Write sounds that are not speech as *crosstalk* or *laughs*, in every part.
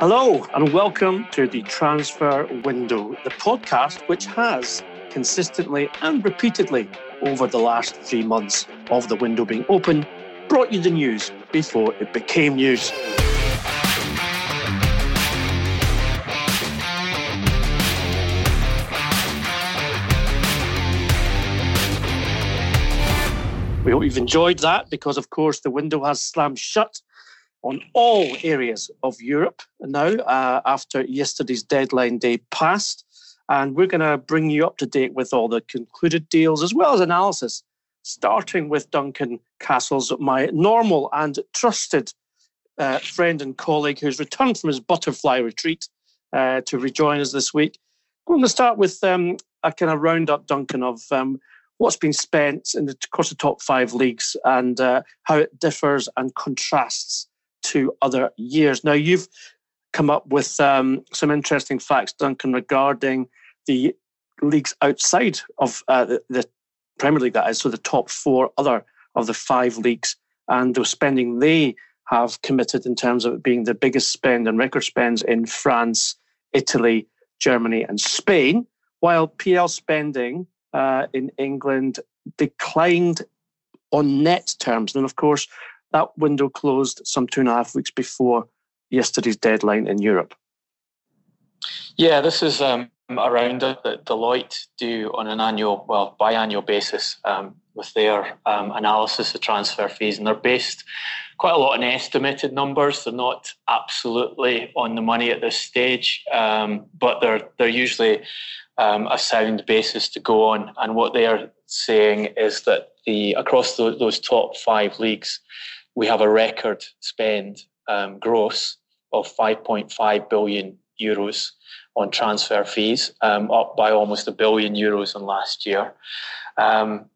Hello, and welcome to the Transfer Window, the podcast which has consistently and repeatedly over the last three months of the window being open brought you the news before it became news. We hope you've enjoyed that because, of course, the window has slammed shut on all areas of Europe now uh, after yesterday's deadline day passed. And we're going to bring you up to date with all the concluded deals as well as analysis, starting with Duncan Castles, my normal and trusted uh, friend and colleague who's returned from his butterfly retreat uh, to rejoin us this week. We're going to start with um, a kind of roundup, Duncan, of um, what's been spent in the across the top five leagues and uh, how it differs and contrasts to other years. Now, you've come up with um, some interesting facts, Duncan, regarding the leagues outside of uh, the, the, Premier League, that is, so the top four other of the five leagues, and the spending they have committed in terms of it being the biggest spend and record spends in France, Italy, Germany, and Spain, while PL spending uh, in England declined on net terms. And of course, that window closed some two and a half weeks before yesterday's deadline in Europe. Yeah, this is um, around that Deloitte do on an annual, well, biannual basis um, with their um, analysis of transfer fees, and they're based quite a lot on estimated numbers. They're not absolutely on the money at this stage, um, but they're they're usually um, a sound basis to go on. And what they are saying is that the across the, those top five leagues, we have a record spend um, gross of 5.5 billion euros on transfer fees, um, up by almost a billion euros in last year. Um,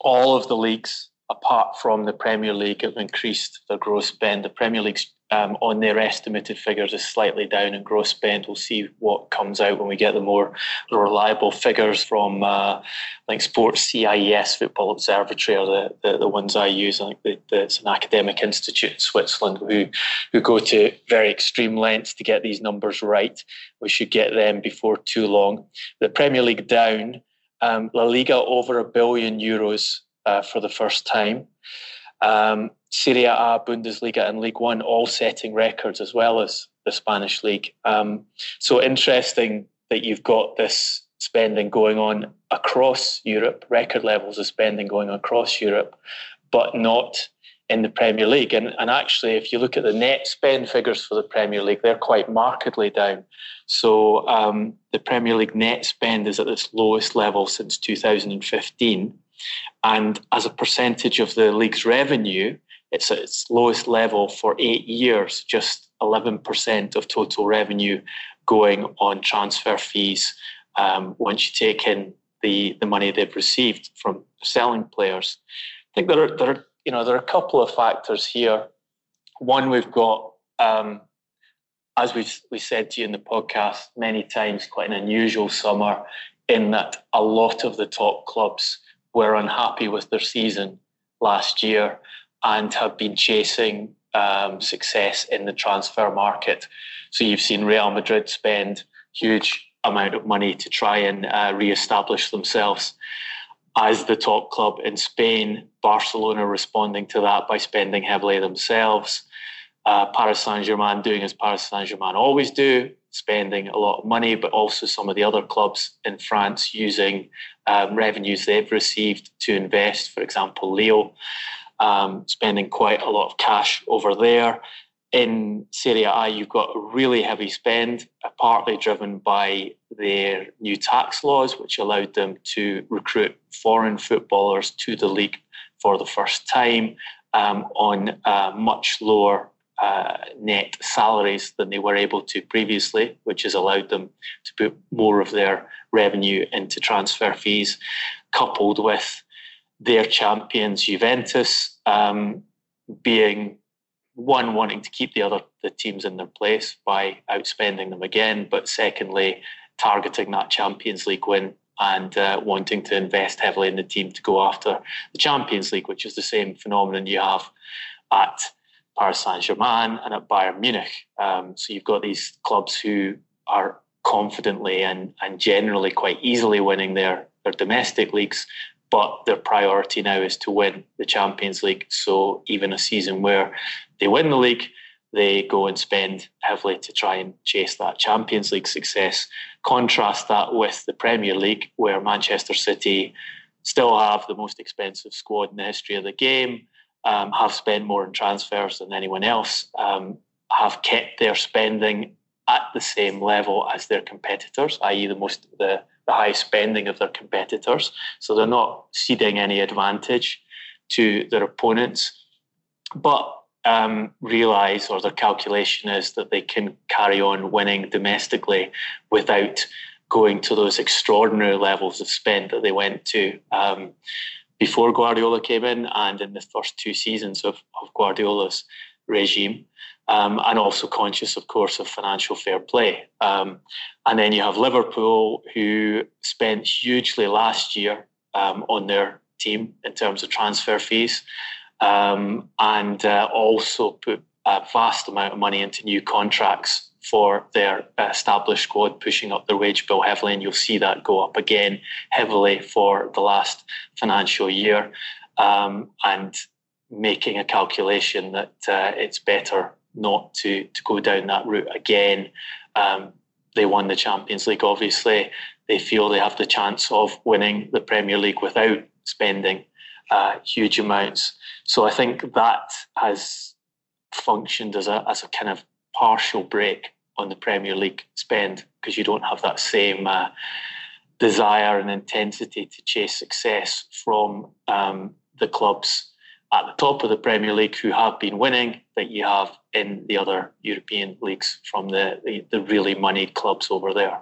all of the leagues, apart from the Premier League, have increased their gross spend. The Premier League's um, on their estimated figures is slightly down in gross spend. We'll see what comes out when we get the more reliable figures from uh, like Sports CIES Football Observatory or the, the, the ones I use. I think the, the, it's an academic institute in Switzerland who, who go to very extreme lengths to get these numbers right. We should get them before too long. The Premier League down, um, La Liga over a billion euros uh, for the first time. Um, Serie A, Bundesliga, and League One all setting records as well as the Spanish league. Um, so interesting that you've got this spending going on across Europe, record levels of spending going across Europe, but not in the Premier League. And, and actually, if you look at the net spend figures for the Premier League, they're quite markedly down. So um, the Premier League net spend is at its lowest level since 2015. And as a percentage of the league's revenue, it's at its lowest level for eight years, just 11% of total revenue going on transfer fees um, once you take in the, the money they've received from selling players. I think there are, there are, you know, there are a couple of factors here. One, we've got, um, as we we said to you in the podcast many times, quite an unusual summer in that a lot of the top clubs were unhappy with their season last year and have been chasing um, success in the transfer market. So you've seen Real Madrid spend huge amount of money to try and uh, re-establish themselves as the top club in Spain. Barcelona responding to that by spending heavily themselves. Uh, Paris Saint Germain doing as Paris Saint Germain always do, spending a lot of money, but also some of the other clubs in France using um, revenues they've received to invest. For example, Lille um, spending quite a lot of cash over there. In Serie A, you've got a really heavy spend, uh, partly driven by their new tax laws, which allowed them to recruit foreign footballers to the league for the first time um, on much lower uh, net salaries than they were able to previously, which has allowed them to put more of their revenue into transfer fees, coupled with their champions Juventus um, being one wanting to keep the other the teams in their place by outspending them again, but secondly targeting that Champions League win and uh, wanting to invest heavily in the team to go after the Champions League, which is the same phenomenon you have at Paris Saint Germain and at Bayern Munich. Um, so you've got these clubs who are confidently and, and generally quite easily winning their, their domestic leagues, but their priority now is to win the Champions League. So even a season where they win the league, they go and spend heavily to try and chase that Champions League success. Contrast that with the Premier League, where Manchester City still have the most expensive squad in the history of the game, um, have spent more in transfers than anyone else, um, have kept their spending at the same level as their competitors, i.e., the most the, the high spending of their competitors. So they're not ceding any advantage to their opponents. But um, realize, or their calculation is that they can carry on winning domestically without going to those extraordinary levels of spend that they went to um, before Guardiola came in and in the first two seasons of, of Guardiola's regime. Um, and also conscious, of course, of financial fair play. Um, and then you have Liverpool, who spent hugely last year um, on their team in terms of transfer fees um, and uh, also put a vast amount of money into new contracts for their established squad, pushing up their wage bill heavily, and you'll see that go up again heavily for the last financial year, um, and making a calculation that uh, it's better not to to go down that route again. Um, they won the Champions League, obviously. They feel they have the chance of winning the Premier League without spending uh, huge amounts. So I think that has functioned as a as a kind of partial break on the Premier League spend because you don't have that same uh, desire and intensity to chase success from um, the clubs at the top of the Premier League who have been winning that you have in the other European leagues from the, the, the really moneyed clubs over there.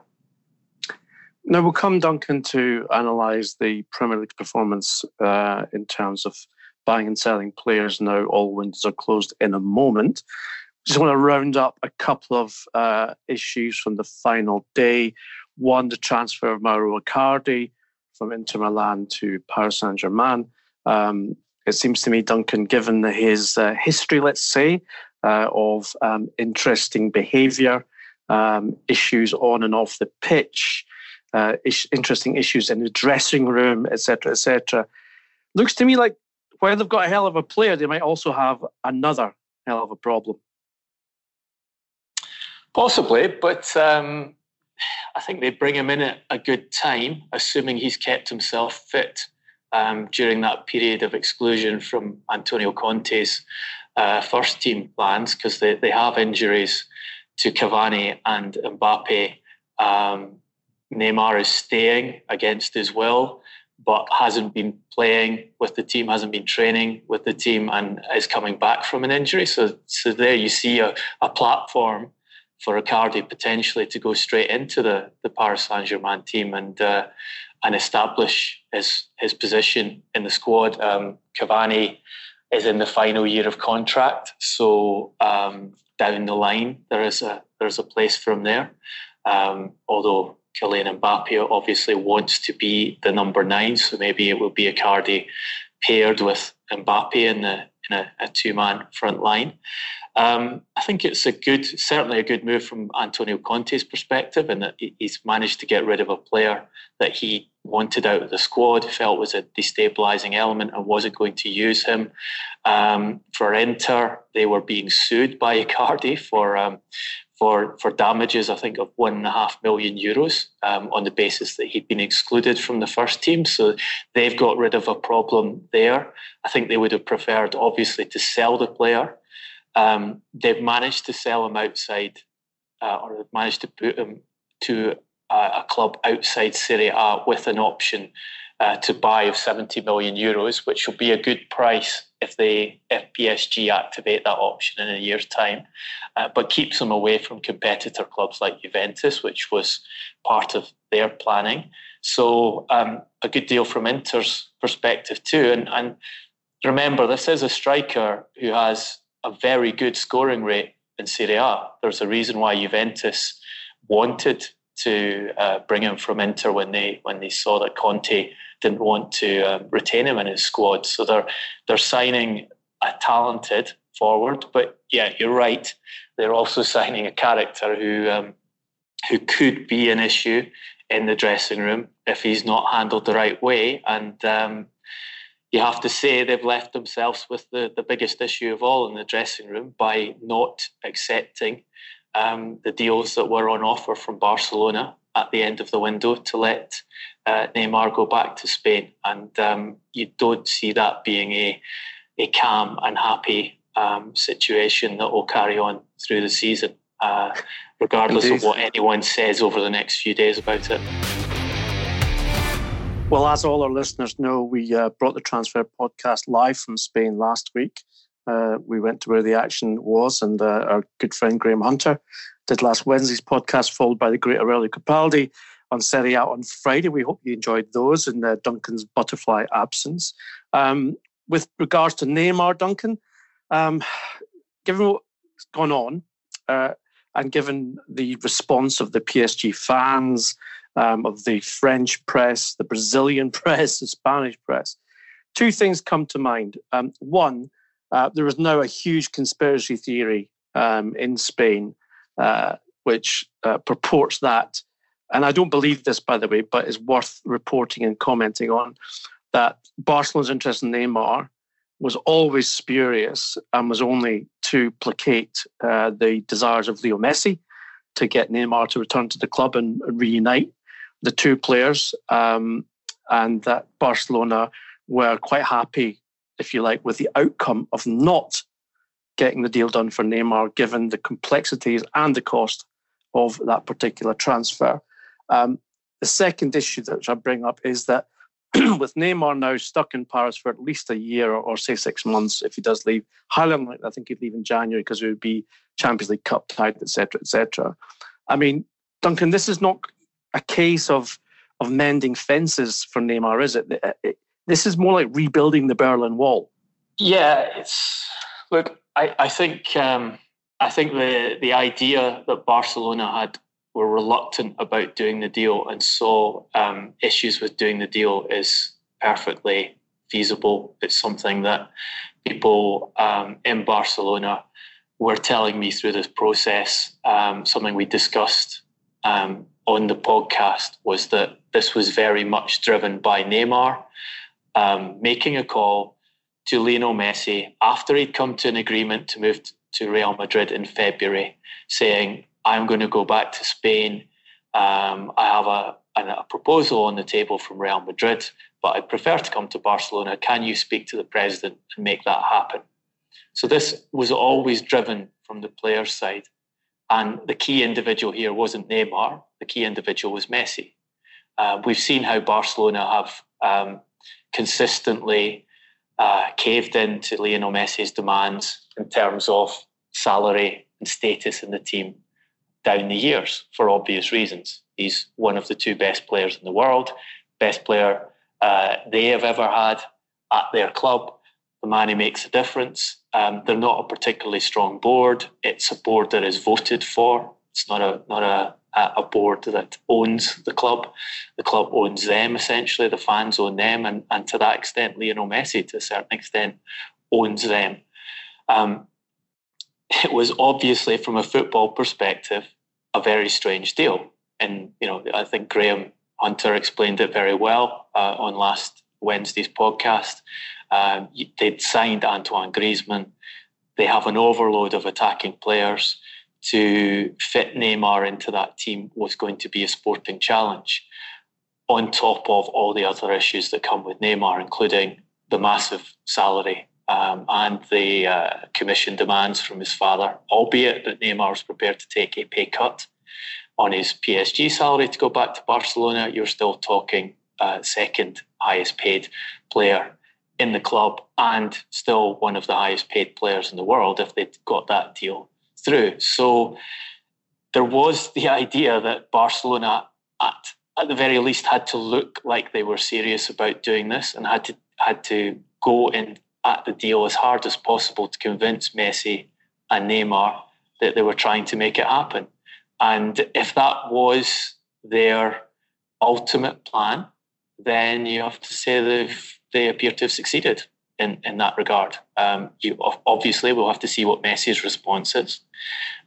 Now we'll come, Duncan, to analyse the Premier League performance uh, in terms of buying and selling players. Now all windows are closed in a moment. Just want to round up a couple of uh, issues from the final day. One, the transfer of Mauro Icardi from Inter Milan to Paris Saint Germain. Um, it seems to me, Duncan, given his uh, history, let's say, uh, of um, interesting behaviour, um, issues on and off the pitch, uh, ish, interesting issues in the dressing room, etc., etc. Looks to me like while they've got a hell of a player, they might also have another hell of a problem. Possibly, but um, I think they bring him in at a good time, assuming he's kept himself fit um, during that period of exclusion from Antonio Conte's uh, first team plans, because they, they have injuries to Cavani and Mbappe. Um, Neymar is staying against his will, but hasn't been playing with the team, hasn't been training with the team, and is coming back from an injury. So, so there you see a, a platform for Icardi potentially to go straight into the, the Paris Saint Germain team and uh, and establish his his position in the squad. Um, Cavani is in the final year of contract, so um, down the line there is a there's a place for him there. Um, although Kylian Mbappe obviously wants to be the number nine, so maybe it will be a Icardi paired with Mbappe in the in a, a two man front line. Um, I think it's a good, certainly a good move from Antonio Conte's perspective, and that he's managed to get rid of a player that he wanted out of the squad, felt was a destabilising element, and wasn't going to use him. Um, for Inter, they were being sued by Icardi for um, for for damages, I think of one and a half million euros um, on the basis that he'd been excluded from the first team. So they've got rid of a problem there. I think they would have preferred, obviously, to sell the player. Um, they've managed to sell him outside, uh, or they've managed to put him to a, club outside Serie A with an option uh, to buy of 70 million euros, which will be a good price if they if PSG activate that option in a year's time, uh, but keeps them away from competitor clubs like Juventus, which was part of their planning. So um, a good deal from Inter's perspective too. And, and remember, this is a striker who has a very good scoring rate in Serie A. There's a reason why Juventus wanted to uh, bring him from Inter when they when they saw that Conte didn't want to um, retain him in his squad. So they're they're signing a talented forward, but yeah, you're right. They're also *laughs* signing a character who um, who could be an issue in the dressing room if he's not handled the right way. And um, you have to say they've left themselves with the, the biggest issue of all in the dressing room by not accepting um, the deals that were on offer from Barcelona at the end of the window to let uh, Neymar go back to Spain. And um, you don't see that being a, a calm and happy um, situation that will carry on through the season, uh, regardless Indeed. of what anyone says over the next few days about it. Well, as all our listeners know, we uh, brought the Transfer Podcast live from Spain last week. Uh, we went to where the action was, and uh, our good friend Graham Hunter did last Wednesday's podcast, followed by the great Aurelio Capaldi on Serie A on Friday. We hope you enjoyed those in uh, Duncan's butterfly absence. Um, with regards to Neymar, Duncan, um, given what's gone on, uh, and given the response of the PSG fans, um, of the French press, the Brazilian *laughs* press, the Spanish press, two things come to mind. Um, one, uh, there is now a huge conspiracy theory um, in Spain uh, which uh, purports that, and I don't believe this, by the way, but is worth reporting and commenting on, that Barcelona's interest in Neymar was always spurious and was only to placate uh, the desires of Leo Messi to get Neymar to return to the club and reunite the two players, um, and that Barcelona were quite happy if you like, with the outcome of not getting the deal done for Neymar, given the complexities and the cost of that particular transfer. Um, the second issue that I bring up is that *clears throat* with Neymar now stuck in Paris for at least a year or, or say six months, if he does leave, highly unlikely I think he'd leave in January because it would be Champions League Cup tied, etc., etc. I mean, Duncan, this is not a case of of mending fences for Neymar, is it? it this is more like rebuilding the Berlin Wall. Yeah, it's look. I, I think um, I think the the idea that Barcelona had were reluctant about doing the deal and saw um, issues with doing the deal is perfectly feasible. It's something that people um, in Barcelona were telling me through this process. Um, something we discussed um, on the podcast was that this was very much driven by Neymar um, making a call to Lionel Messi after he'd come to an agreement to move to Real Madrid in February, saying, I'm going to go back to Spain. Um, I have a, a, proposal on the table from Real Madrid, but I prefer to come to Barcelona. Can you speak to the president and make that happen? So this was always driven from the player's side. And the key individual here wasn't Neymar, the key individual was Messi. Uh, we've seen how Barcelona have um, consistently uh, caved in to Lionel Messi's demands in terms of salary and status in the team down the years for obvious reasons. He's one of the two best players in the world, best player uh, they have ever had at their club. The man who makes a difference. Um, they're not a particularly strong board. It's a board that is voted for. It's not a not a a board that owns the club. The club owns them essentially. The fans own them, and, and to that extent, Lionel Messi, to a certain extent, owns them. Um, it was obviously, from a football perspective, a very strange deal. And you know, I think Graham Hunter explained it very well uh, on last Wednesday's podcast. Um, they'd signed Antoine Griezmann. They have an overload of attacking players to fit Neymar into that team was going to be a sporting challenge, on top of all the other issues that come with Neymar, including the massive salary um, and the uh, commission demands from his father, albeit that Neymar was prepared to take a pay cut on his PSG salary to go back to Barcelona. You're still talking uh, second highest paid player in the club and still one of the highest paid players in the world if they'd got that deal through. So there was the *laughs* idea that Barcelona, at, at the very least, had to look like they were serious about doing this and had to had to go in at the deal as hard as possible to convince Messi and Neymar that they were trying to make it happen. And if that was their ultimate plan, then you have to say they've they appear to have succeeded in, in that regard. Um, you obviously we'll have to see what Messi's response is,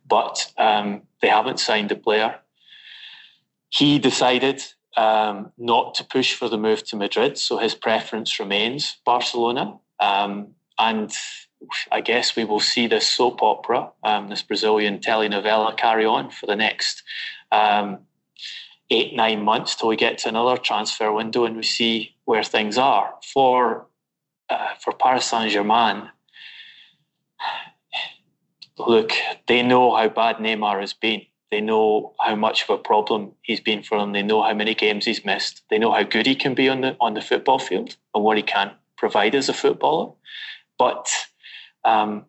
but um, they haven't signed a player. He decided um, not to push for the move to Madrid, so his preference remains Barcelona. Um, and I guess we will see this soap opera, um, this Brazilian telenovela, carry on for the next um, eight, nine months till we get to another transfer window and we see where things are. For uh, for Paris Saint Germain, look, they know how bad Neymar has been. They know how much of a problem he's been for them. They know how many games he's missed. They know how good he can be on the on the football field and what he can provide as a footballer. But um,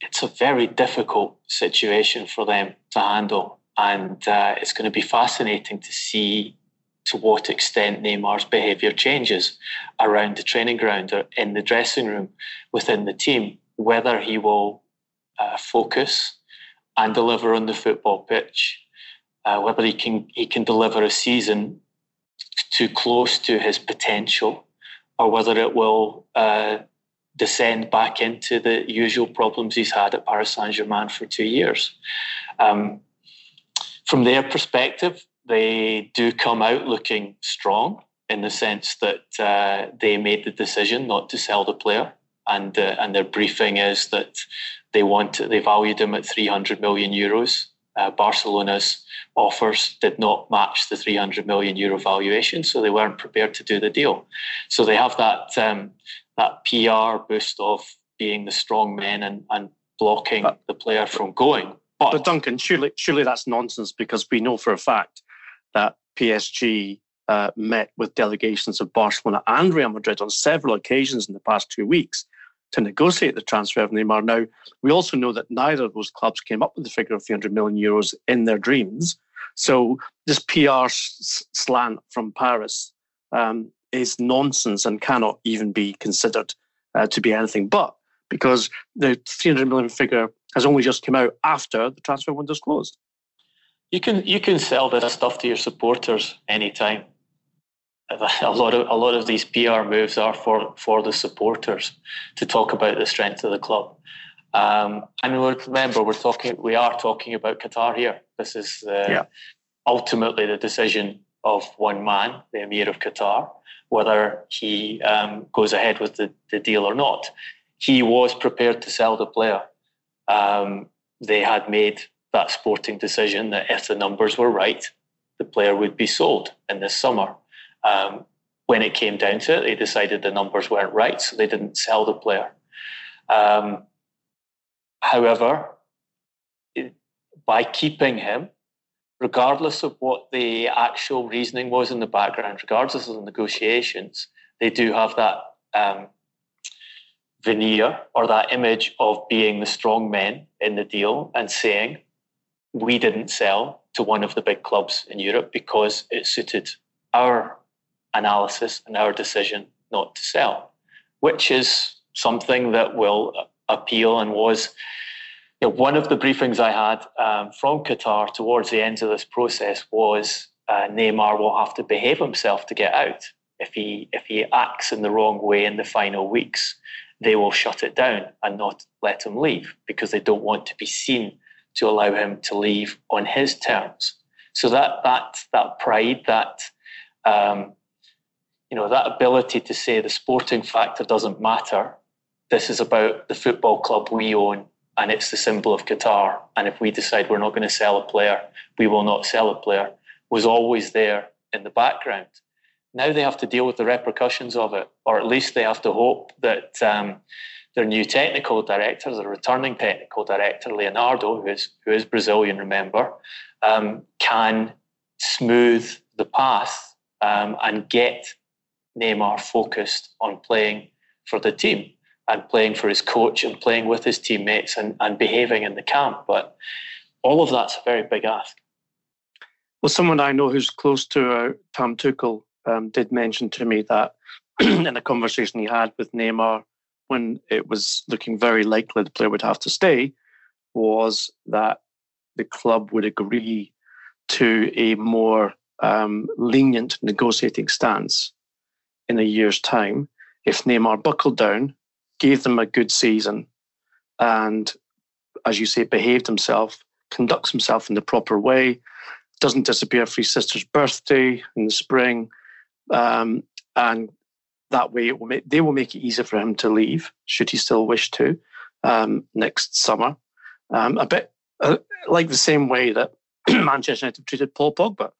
it's a very difficult situation for them to handle and uh, it's going to be fascinating to see to what extent Neymar's behaviour changes around the training ground or in the dressing room within the team, whether he will uh, focus and deliver on the football pitch, uh, whether he can he can deliver a season too close to his potential, or whether it will uh, descend back into the usual problems he's had at Paris Saint Germain for two years. Um, from their perspective, they do come out looking strong in the sense that uh, they made the decision not to sell the player, and uh, and their briefing is that they want they valued him at 300 million euros. Uh, Barcelona's offers did not match the 300 million euro valuation, so they weren't prepared to do the deal. So they have that um, that PR boost of being the strong men and, and blocking the player from going. But, but Duncan, surely, surely that's nonsense because we know for a fact that PSG uh, met with delegations of Barcelona and Real Madrid on several occasions in the past two weeks to negotiate the transfer of Neymar. Now, we also know that neither of those clubs came up with the figure of 300 million euros in their dreams. So this PR slant from Paris um, is nonsense and cannot even be considered uh, to be anything but because the 300 million figure has only just come out after the transfer window's closed. You can you can sell this stuff to your supporters anytime. A lot of a lot of these PR moves are for for the supporters to talk about the strength of the club. Um, and remember, we're talking we are talking about Qatar here. This is uh, yeah. ultimately the decision of one man, the Emir of Qatar, whether he um, goes ahead with the, the deal or not. He was prepared to sell the player um, they had made that sporting decision that if the numbers were right, the player would be sold in this summer. Um, when it came down to it, they decided the numbers weren't right, so they didn't sell the player. Um, however, it, by keeping him, regardless of what the actual reasoning was in the background, regardless of the negotiations, they do have that um, veneer or that image of being the strong men in the deal and saying, we didn't sell to one of the big clubs in Europe because it suited our analysis and our decision not to sell, which is something that will appeal and was you know, one of the briefings I had um, from Qatar towards the end of this process was uh, Neymar will have to behave himself to get out if he if he acts in the wrong way in the final weeks they will shut it down and not let him leave because they don't want to be seen to allow him to leave on his terms. So that that that pride, that um, you know, that ability to say the sporting factor doesn't matter. This is about the football club we own, and it's the symbol of Qatar. And if we decide we're not going to sell a player, we will not sell a player. Was always there in the background. Now they have to deal with the repercussions of it, or at least they have to hope that um, their new technical director, the returning technical director, Leonardo, who is, who is Brazilian, remember, um, can smooth the path um, and get Neymar focused on playing for the team and playing for his coach and playing with his teammates and, and behaving in the camp. But all of that's a very big ask. Well, someone I know who's close to uh, Tom Tuchel um, did mention to me that *clears throat* in a conversation he had with Neymar when it was looking very likely the player would have to stay, was that the club would agree to a more um, lenient negotiating stance in a year's time if Neymar buckled down, gave them a good season, and, as you say, behaved himself, conducts himself in the proper way, doesn't disappear for his sister's birthday in the spring, um, and that way will make, they will make it easier for him to leave, should he still wish to, um, next summer. Um, a bit uh, like the same way that *clears throat* Manchester United treated Paul Pogba.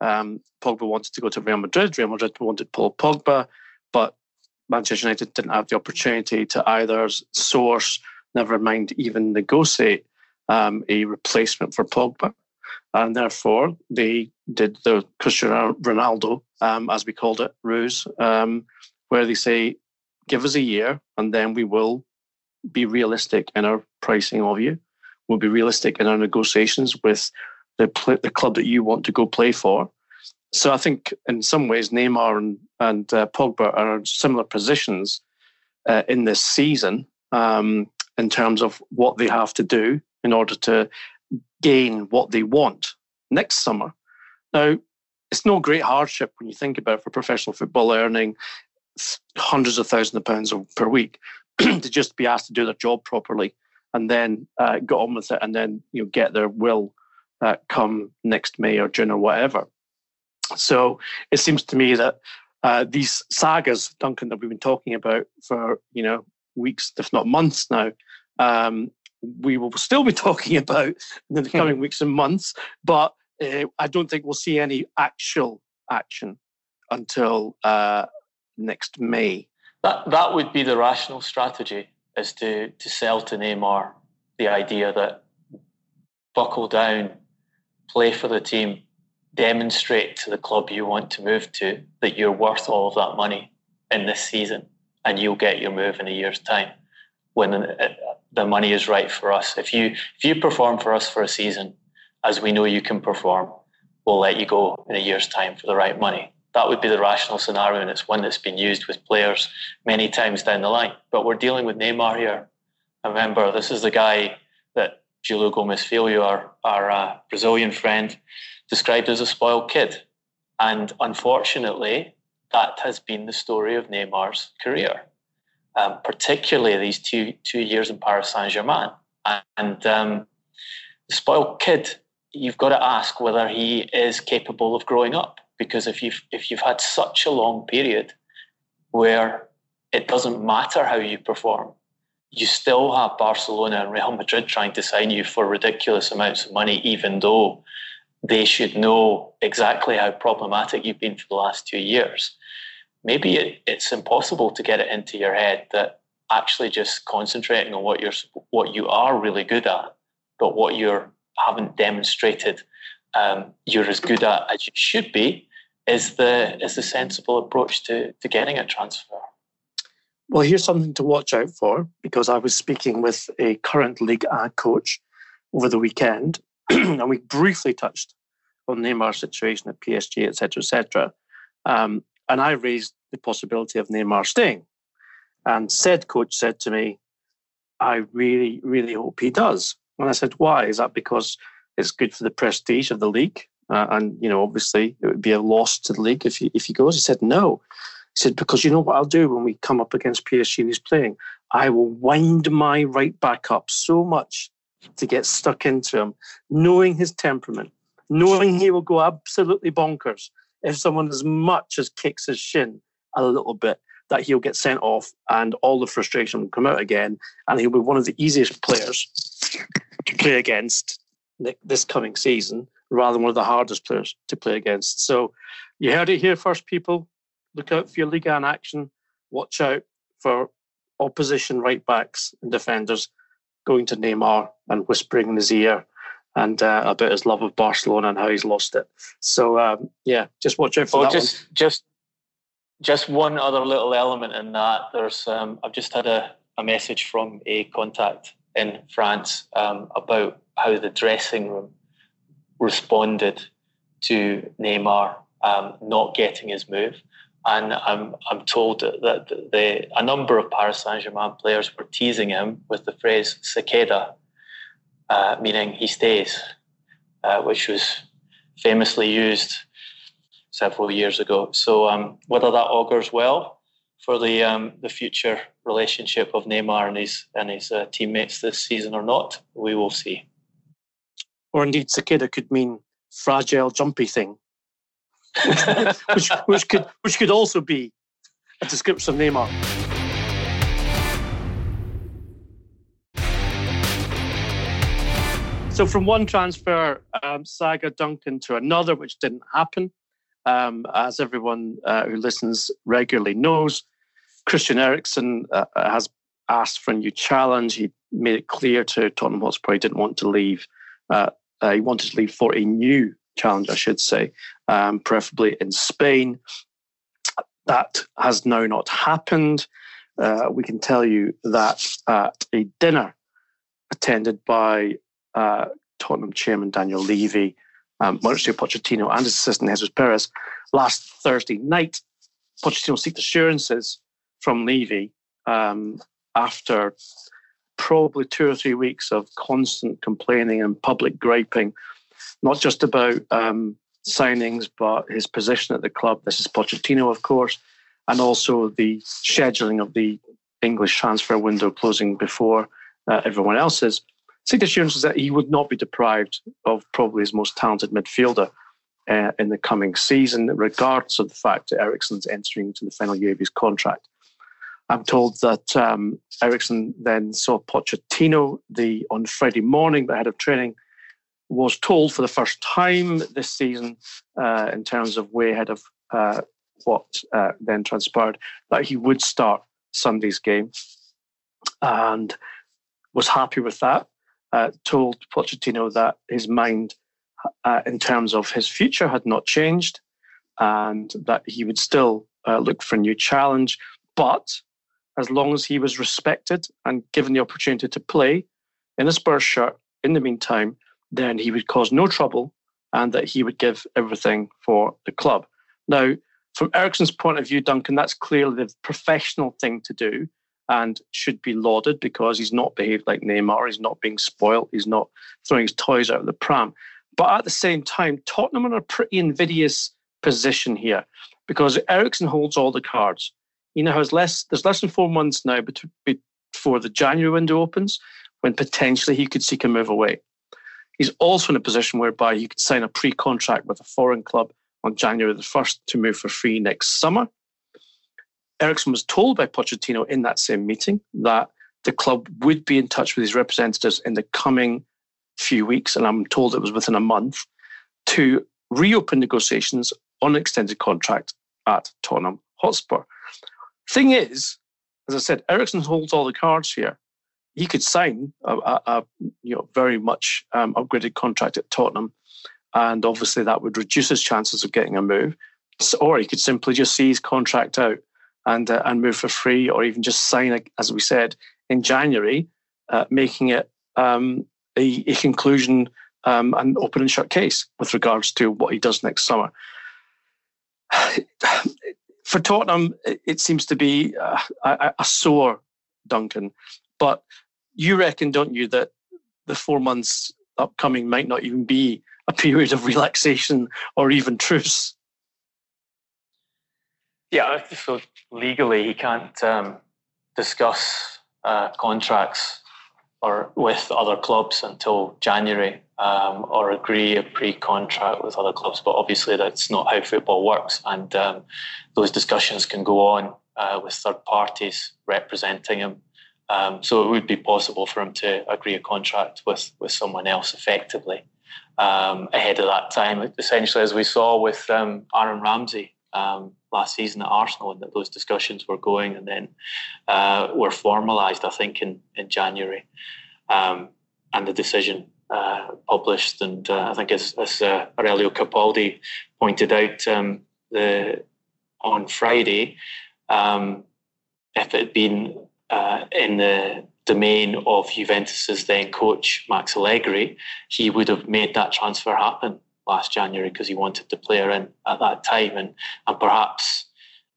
Um, Pogba wanted to go to Real Madrid. Real Madrid wanted Paul Pogba, but Manchester United didn't have the opportunity to either source, never mind even negotiate um, a replacement for Pogba. And therefore, they did the Cristiano Ronaldo, um, as we called it, ruse, um, where they say, give us a year and then we will be realistic in our pricing of you. We'll be realistic in our negotiations with the, the club that you want to go play for. So I think in some ways Neymar and, and uh, Pogba are in similar positions uh, in this season um, in terms of what they have to do in order to gain what they want next summer. Now, it's no great hardship when you think about it for professional football earning hundreds of thousands of pounds per week *clears throat* to just be asked to do their job properly and then uh, get on with it and then you know get their will uh, come next May or June or whatever. So it seems to me that uh, these sagas, Duncan, that we've been talking about for you know weeks, if not months now, um, we will still be *laughs* talking about in the hmm. coming weeks and months. But uh, I don't think we'll see any actual action until uh, next May. That that would be the rational strategy, is to to sell to Neymar the idea that buckle down, play for the team, demonstrate to the club you want to move to that you're worth all of that money in this season, and you'll get your move in a year's time when uh, the money is right for us. If you if you perform for us for a season, as we know you can perform, we'll let you go in a year's time for the right money that would be the rational scenario, and it's one that's been used with players many times down the line. But we're dealing with Neymar here. Remember, this is the guy Julio Gomes Filho, our, our uh, Brazilian friend, described as a spoiled kid. And unfortunately, that has been the story of Neymar's career, um, particularly these two, two years in Paris Saint Germain. And um, the spoiled kid, you've got to ask whether he is capable of growing up because if you've if you've had such a long period where it doesn't matter how you perform, you still have Barcelona and Real Madrid trying to sign you for ridiculous amounts of money, even though they should know exactly how problematic you've been for the last two years. Maybe it, it's impossible to get it into your head that actually just concentrating on what you're what you are really good at, but what you haven't demonstrated um, you're as good at as you should be is the is the sensible approach to to getting a transfer. Well, here's something to watch out for because I was speaking with a current League coach over the weekend, *clears throat* and we briefly touched on Neymar's situation at PSG, etc., etc. Um, and I raised the possibility of Neymar staying, and said coach said to me, "I really, really hope he does." And I said, "Why? Is that because it's good for the prestige of the league. Uh, and, you know, obviously it would be a loss to the league if he, if he goes. He said, no. He said, because you know what I'll do when we come up against PSG and he's playing? I will wind my right back up so much to get stuck into him, knowing his temperament, knowing he will go absolutely bonkers if someone as much as kicks his shin a little bit, that he'll get sent off and all the frustration will come out again. And he'll be one of the easiest players to play against this coming season rather than one of the hardest players to play against. So you heard it here first, people. Look out for your Liga in action. Watch out for opposition right backs and defenders going to Neymar and whispering in his ear and uh, about his love of Barcelona and how he's lost it. So um, yeah, just watch out for well, that. Just one. just just one other little element in that. There's um, I've just had a, a message from a contact in France um, about how the dressing room responded to Neymar um, not getting his move. And I'm, I'm told that the, a number of Paris Saint Germain players were teasing him with the phrase "se uh, meaning he stays, uh, which was famously used several years ago. So um, whether that augurs well for the um, the future relationship of Neymar and his and his uh, teammates this season or not, we will see. Or indeed, cicada could mean fragile, jumpy thing, *laughs* which, which, could which could also be a description of Neymar. So from one transfer um, saga, Duncan, to another, which didn't happen. Um, as everyone uh, who listens regularly knows, Christian Eriksen uh, has asked for a new challenge. He made it clear to Tottenham Hotspur he didn't want to leave. Uh, uh he wanted to leave for a new challenge, I should say, um, preferably in Spain. That has now not happened. Uh, we can tell you that at a dinner attended by uh, Tottenham chairman Daniel Levy, um, Mauricio Pochettino, and his assistant Jesus Perez last Thursday night. Pochettino seeked assurances from Levy um, after probably two or three weeks of constant complaining and public griping, not just about um, signings, but his position at the club. This is Pochettino, of course, and also the scheduling of the English transfer window closing before uh, everyone else's. Seek assurances that he would not be deprived of probably his most talented midfielder uh, in the coming season, regardless of the fact that Eriksen's entering into the final year of his contract. I'm told that um, Eriksen then saw Pochettino the on Friday morning ahead of training. Was told for the first time this season, uh, in terms of way ahead of uh, what uh, then transpired, that he would start Sunday's game, and was happy with that uh, told Pochettino that his mind, uh, in terms of his future, had not changed, and that he would still uh, look for a new challenge. But as long as he was respected and given the opportunity to play in a Spurs shirt in the meantime, then he would cause no trouble, and that he would give everything for the club. Now, from Eriksen's point of view, Duncan, that's clearly the professional thing to do and should be lauded because he's not behaved like Neymar. He's not being spoilt. He's not throwing his toys out of the pram. But at the same time, Tottenham are in a pretty invidious position here because Eriksen holds all the cards. He now has less. There's less than four months now before the January window opens, when potentially he could seek a move away. He's also in a position whereby he could sign a pre-contract with a foreign club on January the first to move for free next summer. Eriksen was told by Pochettino in that same meeting that the club would be in touch with his representatives in the coming few weeks, and I'm told it was within a month, to reopen negotiations on an extended contract at Tottenham Hotspur. Thing is, as I said, Eriksen holds all the cards here. He could sign a, a, a you know very much um, upgraded contract at Tottenham, and obviously that would reduce his chances of getting a move. Or he could simply just see his contract out and uh, and move for free, or even just sign, a, as we said in January, uh, making it um, a, a, conclusion um, an open and shut case with regards to what he does next summer. *sighs* For Tottenham, it seems to be uh, a, a sore Duncan, but you reckon, don't you, that the four months upcoming might not even be a period of relaxation or even truce? Yeah, so legally he can't um, discuss uh, contracts or with other clubs until January um, or agree a pre-contract with other clubs. But obviously, that's not how football works, and um, those discussions can go on uh, with third parties representing him. Um, so it would be possible for him to agree a contract with with someone else effectively um, ahead of that time. Essentially, as we saw with um, Aaron Ramsey um, last season at Arsenal, and that those discussions were going, and then uh, were formalised, I think, in in January, um, and the decision uh, published. And uh, I think, as, as uh, Aurelio Capaldi pointed out, um, the on Friday, if it had been uh, in the domain of Juventus's then coach Max Allegri, he would have made that transfer happen last January because he wanted the player in at that time, and and perhaps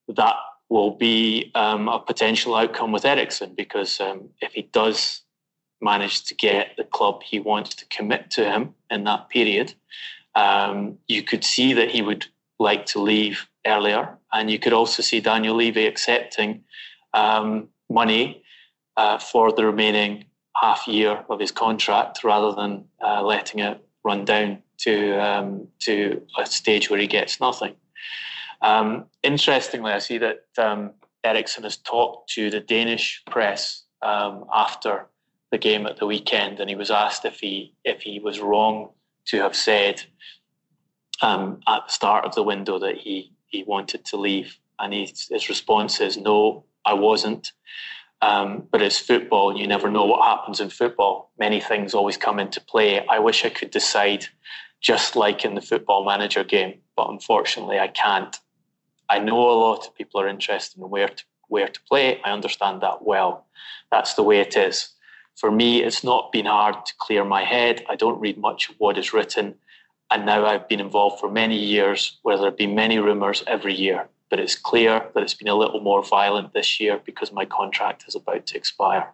that will be um, a potential outcome with Eriksen because um, if he does manage to get the club he wants to commit to him in that period, um, you could see that he would like to leave earlier, and you could also see Daniel Levy accepting um, money uh, for the remaining half year of his contract rather than uh, letting it run down to um, to a stage where he gets nothing. Um, interestingly, I see that um, Eriksen has talked to the Danish press um, after the game at the weekend, and he was asked if he if he was wrong to have said um, at the start of the window that he he wanted to leave, and he, his response is no, I wasn't. Um, but it's football, you never know what happens in football. Many things always come into play. I wish I could decide just like in the football manager game, but unfortunately I can't. I know a lot of people are interested in where to where to play. I understand that well. That's the way it is. For me, it's not been hard to clear my head. I don't read much of what is written. And now I've been involved for many years where there have been many rumours every year. But it's clear that it's been a little more violent this year because my contract is about to expire.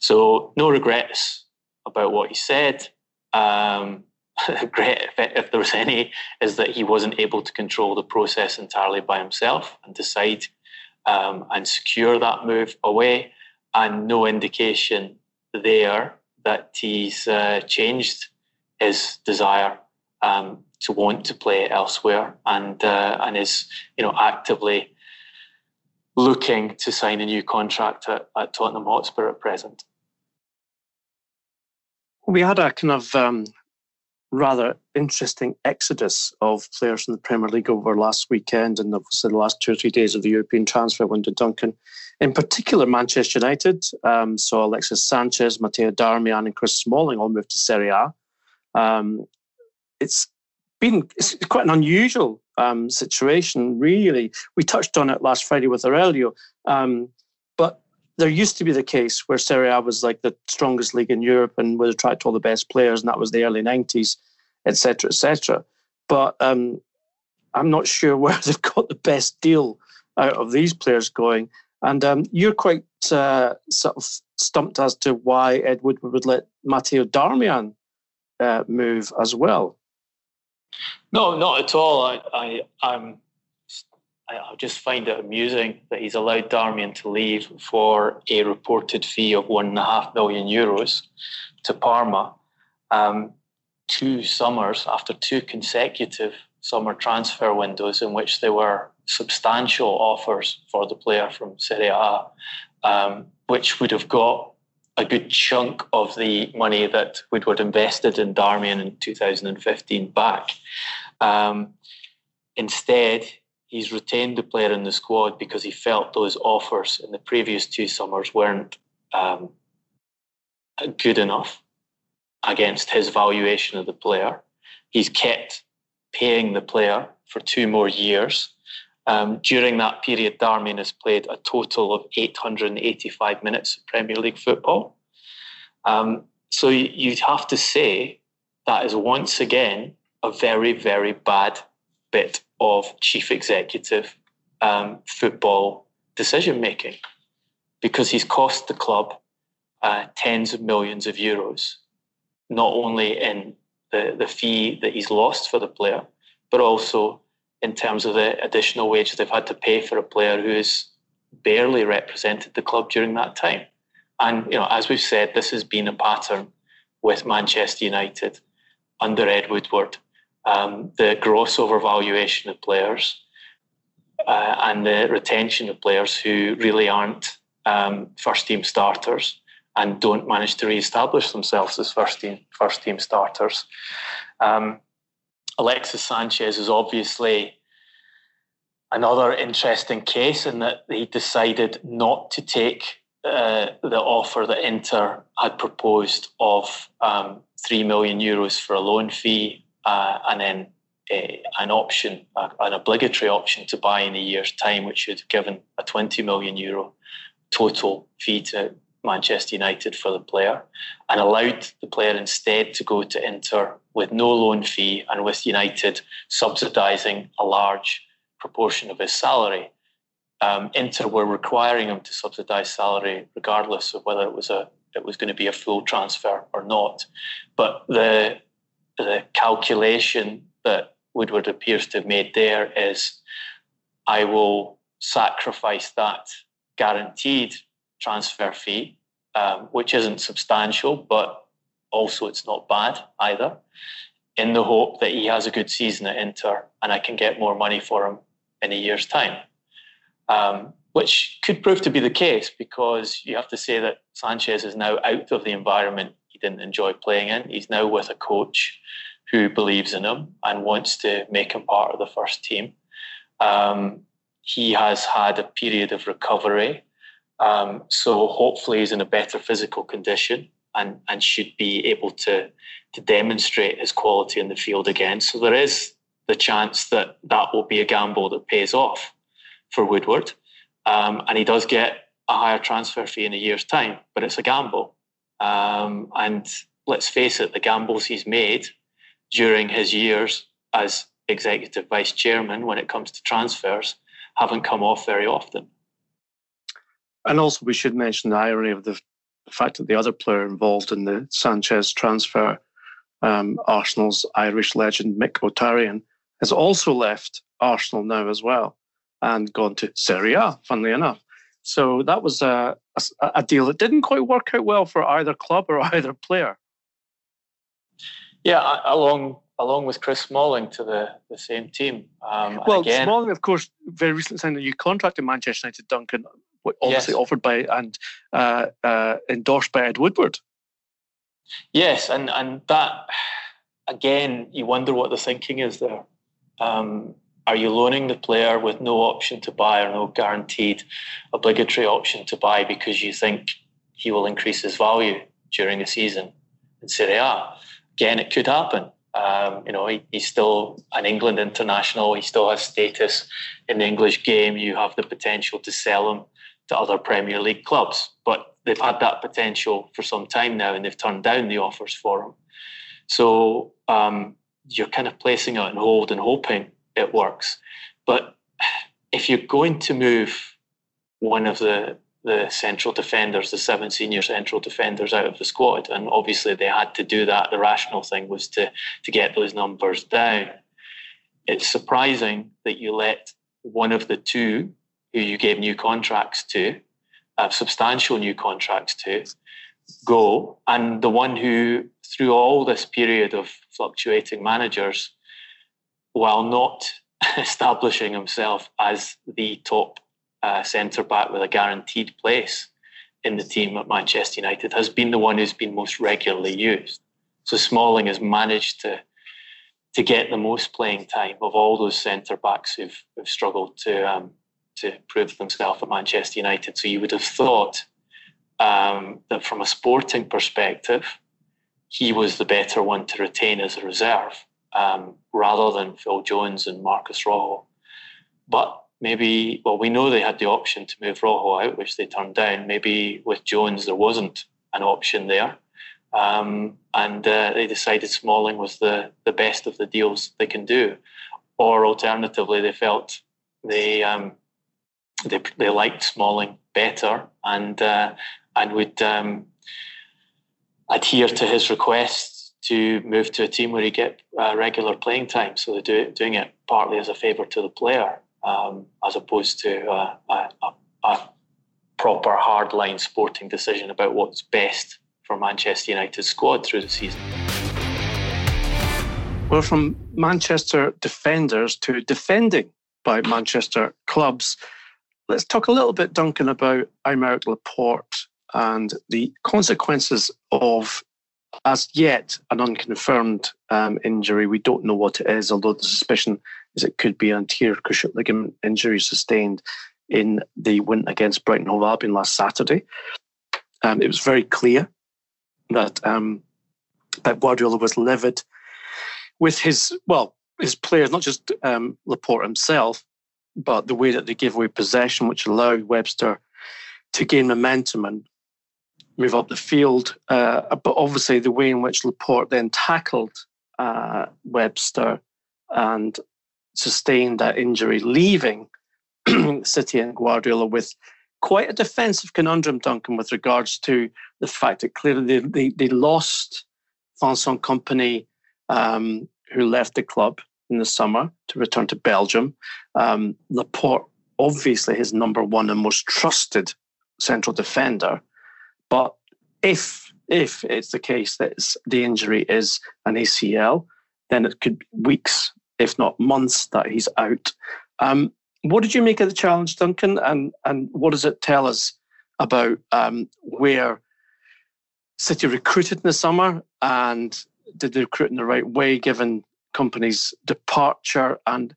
So no regrets about what he said. Um, *laughs* regret, if, if there was any, is that he wasn't able to control the process entirely by himself and decide um, and secure that move away. And no indication there that he's uh, changed his desire um, to want to play elsewhere and uh, and is you know actively looking to sign a new contract at, at Tottenham Hotspur at present. We had a kind of um, rather interesting exodus of players from the Premier League over last weekend and obviously the last two or three days of the European transfer window, Duncan. In particular, Manchester United um, saw Alexis Sanchez, Matteo Darmian, and Chris Smalling all move to Serie A. Um, it's been it's quite an unusual um, situation, really. We touched on it last Friday with Aurelio, um, but there used to be the case where Serie A was like the strongest league in Europe and would attract all the best players, and that was the early 90s, etc., etc. But um, I'm not sure *laughs* where they've got the best deal out of these players going. And um, you're quite uh, sort of stumped as to why Ed Woodward would let Matteo Darmian uh, move as well. No, not at all. I, I, I'm I just find it amusing that he's allowed Darmian to leave for a reported fee of one and a half million euros to Parma. Um, two summers after two consecutive summer transfer windows in which there were substantial offers for the player from Serie A, um, which would have got a good chunk of the money that Woodward invested in Darmian in 2015 back. Um, instead, he's retained the player in the squad because he felt those offers in the previous two summers weren't um, good enough against his valuation of the player. He's kept paying the player for two more years. Um, during that period, Darmian has played a total of 885 minutes of Premier League football. Um, so you'd have to say that is once again a very, very bad bit of chief executive um, football decision making because he's cost the club uh, tens of millions of euros, not only in the, the fee that he's lost for the player, but also in terms of the additional wages they've had to pay for a player who's barely represented the club during that time. And you know, as we've said, this has been a pattern with Manchester United under Ed Woodward um, the gross overvaluation of players uh, and the retention of players who really aren't um, first team starters and don't manage to re-establish themselves as first team first team starters. Um, Alexis Sanchez is obviously another interesting case in that he decided not to take uh, the offer that Inter had proposed of um, three million euros for a loan fee uh, and then a, an option, a, an obligatory option to buy in a year's time, which would have given a 20 million euro total fee to Manchester United for the player, and allowed the player instead to go to Inter with no loan fee and with United subsidising a large proportion of his salary. Um, Inter were requiring him to subsidise salary regardless of whether it was a it was going to be a full transfer or not. But the the calculation that Woodward appears to have made there is I will sacrifice that guaranteed transfer fee, um, which isn't substantial, but also it's not bad either, in the hope that he has a good season at Inter and I can get more money for him in a year's time. Um, which could prove to be the case because you have to say that Sanchez is now out of the environment he didn't enjoy playing in. He's now with a coach who believes in him and wants to make him part of the first team. Um, he has had a period of recovery, um, so hopefully he's in a better physical condition and, and should be able to, to demonstrate his quality in the field again. So there is the chance that that will be a gamble that pays off for Woodward. Um, and he does get a higher transfer fee in a year's time, but it's a gamble. Um, and let's face it, the gambles he's made during his years as executive vice chairman when it comes to transfers haven't come off very often. And also, we should mention the irony of the fact that the other player involved in the Sanchez transfer, um, Arsenal's Irish legend Mick Mkhitaryan, has also left Arsenal now as well and gone to Serie A, funnily enough. So that was a, a, a deal that didn't quite work out well for either club or *laughs* either player. Yeah, along along with Chris Smalling to the, the same team. Um, well, again, Smalling, of course, very recently signed a new contract in Manchester United. Duncan, obviously yes. offered by and uh, uh, endorsed by Ed Woodward. Yes, and and that again, you wonder what the thinking is there. Um, are you loaning the player with no option to buy or no guaranteed obligatory option to buy because you think he will increase his value during the season in Serie A? again, it could happen. Um, you know, he, he's still an England international. He still has status in the English game. You have the potential to sell him to other Premier League clubs, but they've had that potential for some time now, and they've turned down the offers for him. So um, you're kind of placing it on hold and hoping it works. But if you're going to move one of the the central defenders, the seven senior central defenders out of the squad. And obviously they had to do that. The rational thing was to, to get those numbers down. It's surprising that you let one of the two who you gave new contracts to, uh, substantial new contracts to, go. And the one who, through all this period of fluctuating managers, while not *laughs* establishing himself as the top uh, centre back with a guaranteed place in the team at Manchester United has been the one who's been most regularly used. So Smalling has managed to to get the most playing time of all those centre backs who've, who've struggled to um, to prove themselves at Manchester United. So you would have thought um, that from a sporting perspective, he was the better one to retain as a reserve um, rather than Phil Jones and Marcos Rojo. But maybe, well, we know they had the option to move Rojo out, which they turned down. Maybe with Jones, there wasn't an option there. Um, and uh, they decided Smalling was the, the best of the deals they can do. Or alternatively, they felt they um, they, they liked Smalling better and uh, and would um, adhere to his request to move to a team where he get uh, regular playing time. So they're do, doing it partly as a favour to the player um, as opposed to a, a, a proper hardline sporting decision about what's best for Manchester United's squad through the season. Well, from Manchester defenders to defending by Manchester clubs, let's talk a little bit, Duncan, about Aymeric Laporte and the consequences of, as yet, an unconfirmed um, injury. We don't know what it is, although the suspicion is it could be an anterior cruciate ligament injury sustained in the win against Brighton Hove Albion last Saturday. Um, it was very clear that um, Pep Guardiola was livid with his well his players, not just um, Laporte himself, but the way that they gave away possession, which allowed Webster to gain momentum and move up the field. Uh, but obviously, the way in which Laporte then tackled uh, Webster and sustained that injury, leaving *clears throat* City and Guardiola with quite a defensive conundrum, Duncan, with regards to the fact that clearly they, they, they lost Vincent Kompany, um, who left the club in the summer to return to Belgium. Um, Laporte, obviously, his number one and most trusted central defender. But if if it's the case that the injury is an ACL, then it could be weeks, if not months, that he's out. Um, what did you make of the challenge, Duncan? And and what does it tell us about um, where City recruited in the summer and did they recruit in the right way given Kompany's departure and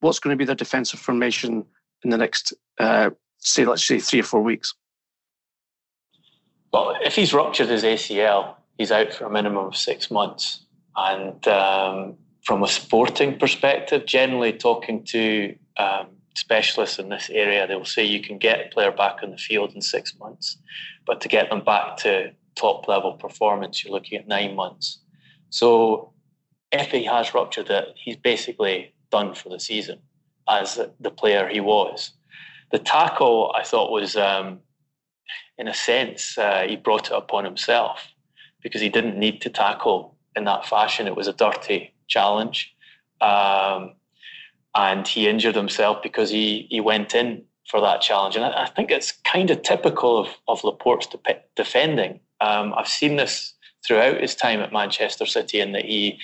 what's going to be their defensive formation in the next, uh, say, let's say three or four weeks? Well, if he's ruptured his ACL, he's out for a minimum of six months. And um, from a sporting perspective, generally talking to um, specialists in this area, they will say you can get a player back on the field in six months, but to get them back to top level performance, you're looking at nine months. So if he has ruptured it, he's basically done for the season as the player he was. The tackle, I thought, was um, in a sense, uh, he brought it upon himself because he didn't need to tackle in that fashion. It was a dirty challenge. Um, and he injured himself because he, he went in for that challenge. And I, I think it's kind of typical of, of Laporte's de- defending. Um, I've seen this throughout his time at Manchester City in that he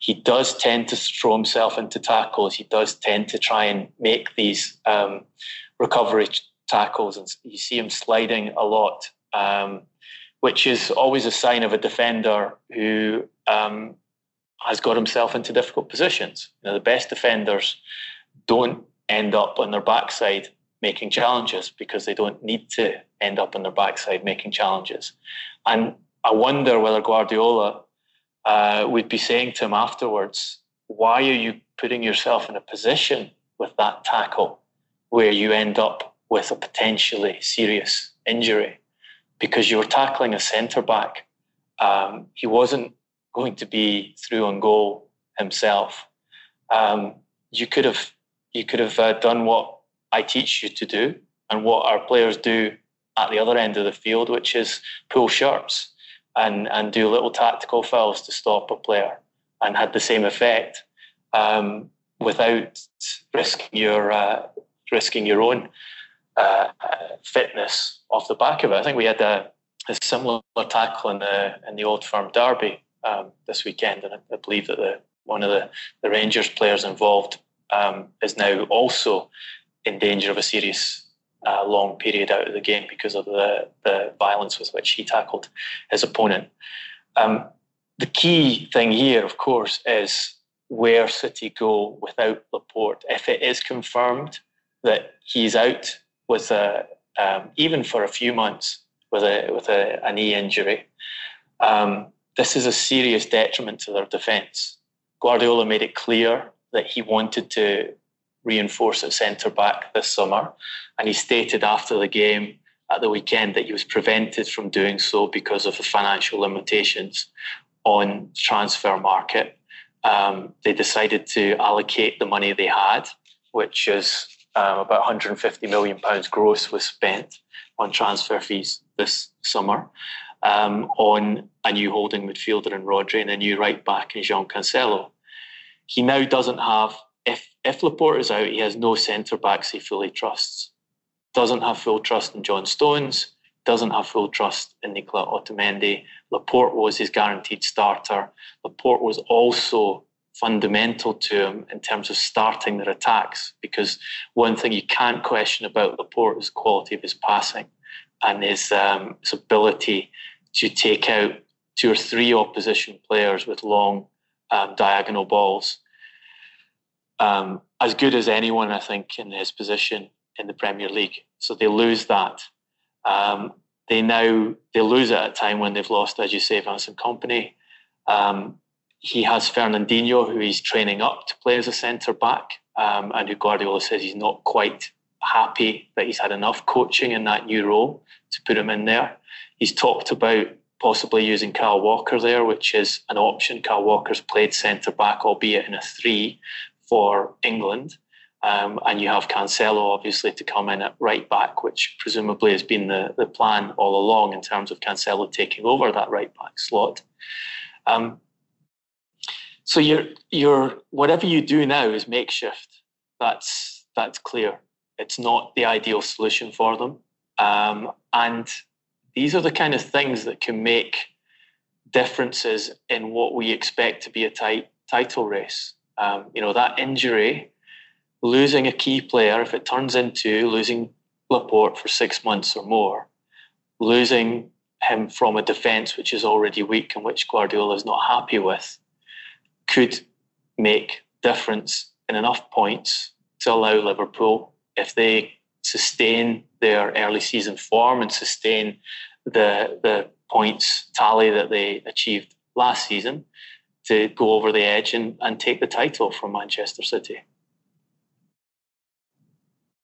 he does tend to throw himself into tackles. He does tend to try and make these um, recovery tackles, and you see him sliding a lot, um, which is always a sign of a defender who um, has got himself into difficult positions. You know, the best defenders don't end up on their backside making challenges because they don't need to end up on their backside making challenges. And I wonder whether Guardiola uh, would be saying to him afterwards, why are you putting yourself in a position with that tackle where you end up with a potentially serious injury? Because you were tackling a centre back. Um, he wasn't going to be through on goal himself. Um, you could have you could have uh, done what I teach you to do and what our players do at the other end of the field, which is pull shirts and and do little tactical fouls to stop a player, and had the same effect um, without risking your uh, risking your own uh, fitness off the back of it. I think we had a, a similar tackle in the in the Old Firm Derby um, this weekend, and I, I believe that the one of the, the Rangers players involved um, is now also in danger of a serious uh, long period out of the game because of the, the violence with which he tackled his opponent. Um, the key thing here, of course, is where City go without Laporte. If it is confirmed that he's out with a, um, even for a few months with a with a, a knee injury, um, this is a serious detriment to their defence. Guardiola made it clear that he wanted to reinforce at centre back this summer, and he stated after the game at the weekend that he was prevented from doing so because of the financial limitations on transfer market. Um, they decided to allocate the money they had, which is um, about 150 million pounds gross was spent on transfer fees this summer um, on a new holding midfielder in Rodri and a new right back in João Cancelo. He now doesn't have, if, if Laporte is out, he has no centre backs he fully trusts. Doesn't have full trust in John Stones, doesn't have full trust in Nicola Otamendi. Laporte was his guaranteed starter. Laporte was also fundamental to him in terms of starting their attacks because one thing you can't question about Laporte is the quality of his passing and his, um, his ability to take out two or three opposition players with long um, diagonal balls. Um, as good as anyone, I think, in his position in the Premier League. So they lose that. Um, they now they lose it at a time when they've lost, as you say, Vincent Kompany. Um, he has Fernandinho, who he's training up to play as a centre back, um, and who Guardiola says he's not quite happy that he's had enough coaching in that new role to put him in there. He's talked about possibly using Kyle Walker there, which is an option. Kyle Walker's played centre back, albeit in a three for England. Um, and you have Cancelo, obviously, to come in at right back, which presumably has been the, the plan all along in terms of Cancelo taking over that right back slot. Um, so you're, you're, whatever you do now is makeshift. That's, that's clear. It's not the ideal solution for them. Um, and these are the kind of things that can make differences in what we expect to be a tight title race. Um, you know, that injury, losing a key player, if it turns into losing Laporte for six months or more, losing him from a defence which is already weak and which Guardiola is not happy with, could make difference in enough points to allow Liverpool, if they sustain their early season form and sustain the the points tally that they achieved last season to go over the edge and, and take the title from Manchester City.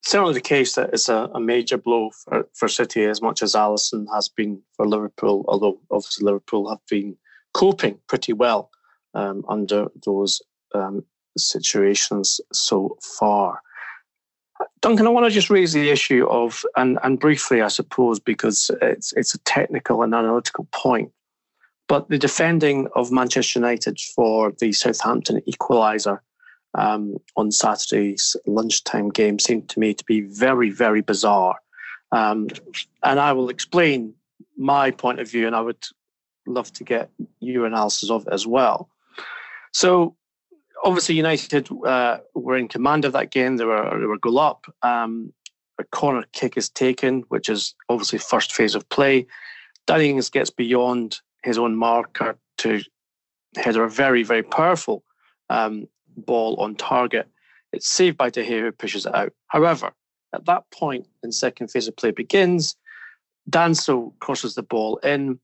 Certainly the case that it's a, a major blow for, for City as much as Alisson has been for Liverpool, although obviously Liverpool have been coping pretty well um, under those um, situations so far. Duncan, I want to just raise the issue of, and, and briefly, I suppose, because it's it's a technical and analytical point, but the defending of Manchester United for the Southampton equaliser um, on Saturday's lunchtime game seemed to me to be very, very bizarre. Um, and I will explain my point of view, and I would love to get your analysis of it as well. So, obviously United uh, were in command of that game. They were they were goal up. Um, a corner kick is taken, which is obviously first phase of play. Danny Ings gets beyond his own marker to header a very very powerful um, ball on target. It's saved by De Gea who pushes it out. However, at that point in second phase of play begins, Danso crosses the ball in.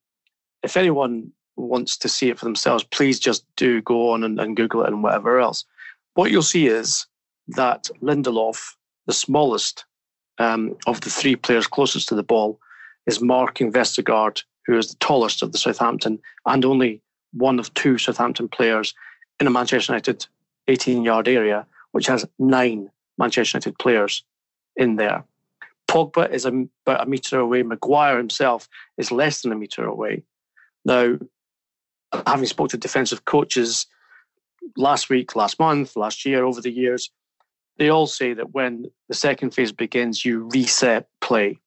If anyone wants to see it for themselves, please just do go on and, and Google it and whatever else. What you'll see is that Lindelof, the smallest um, of the three players closest to the ball, is marking Vestergaard, who is the tallest of the Southampton and only one of two Southampton players in a Manchester United 18 yard area, which has nine Manchester United players in there. Pogba is about a metre away. Maguire himself is less than a metre away. Now, having spoke to defensive coaches last week, last month, last year, over the years, they all say that when the second phase begins, you reset play.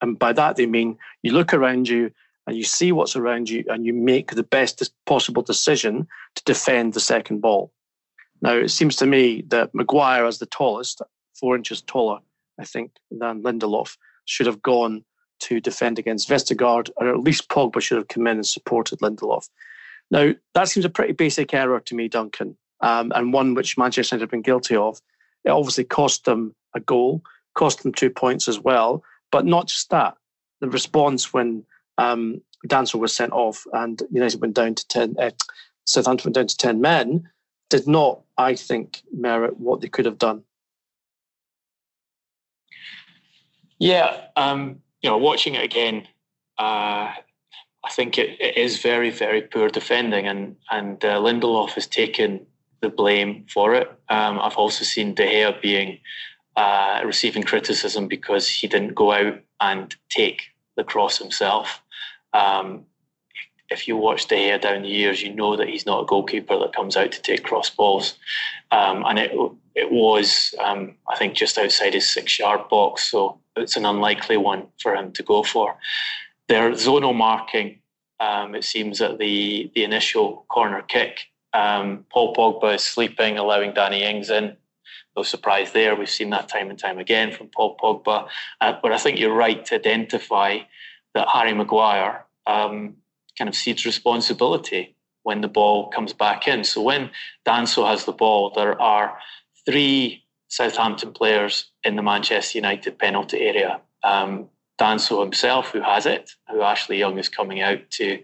And by that, they mean you look around you and you see what's around you and you make the best possible decision to defend the second ball. Now, it seems to me that Maguire, as the tallest, four inches taller, I think, than Lindelof, should have gone to defend against Vestergaard, or at least Pogba should have come in and supported Lindelof. Now, that seems a pretty basic error to me, Duncan, um, and one which Manchester United have been guilty of. It obviously cost them a goal, cost them two points as well, but not just that. The response when um, Danso was sent off and United went down to 10, uh, Southampton went down to 10 men, did not, I think, merit what they could have done. Yeah, um, you know, watching it again, uh, I think it, it is very, very poor defending, and and uh, Lindelof has taken the blame for it. Um, I've also seen De Gea being uh, receiving criticism because he didn't go out and take the cross himself. Um, if you watch De Gea down the years, you know that he's not a goalkeeper that comes out to take cross balls, um, and it it was um, I think just outside his six yard box, so it's an unlikely one for him to go for. Their zonal marking, um, it seems, at the, the initial corner kick. Um, Paul Pogba is sleeping, allowing Danny Ings in. No surprise there. We've seen that time and time again from Paul Pogba. Uh, but I think you're right to identify that Harry Maguire um, kind of cedes responsibility when the ball comes back in. So when Danso has the ball, there are three Southampton players in the Manchester United penalty area. Um, Danso himself, who has it, who Ashley Young is coming out to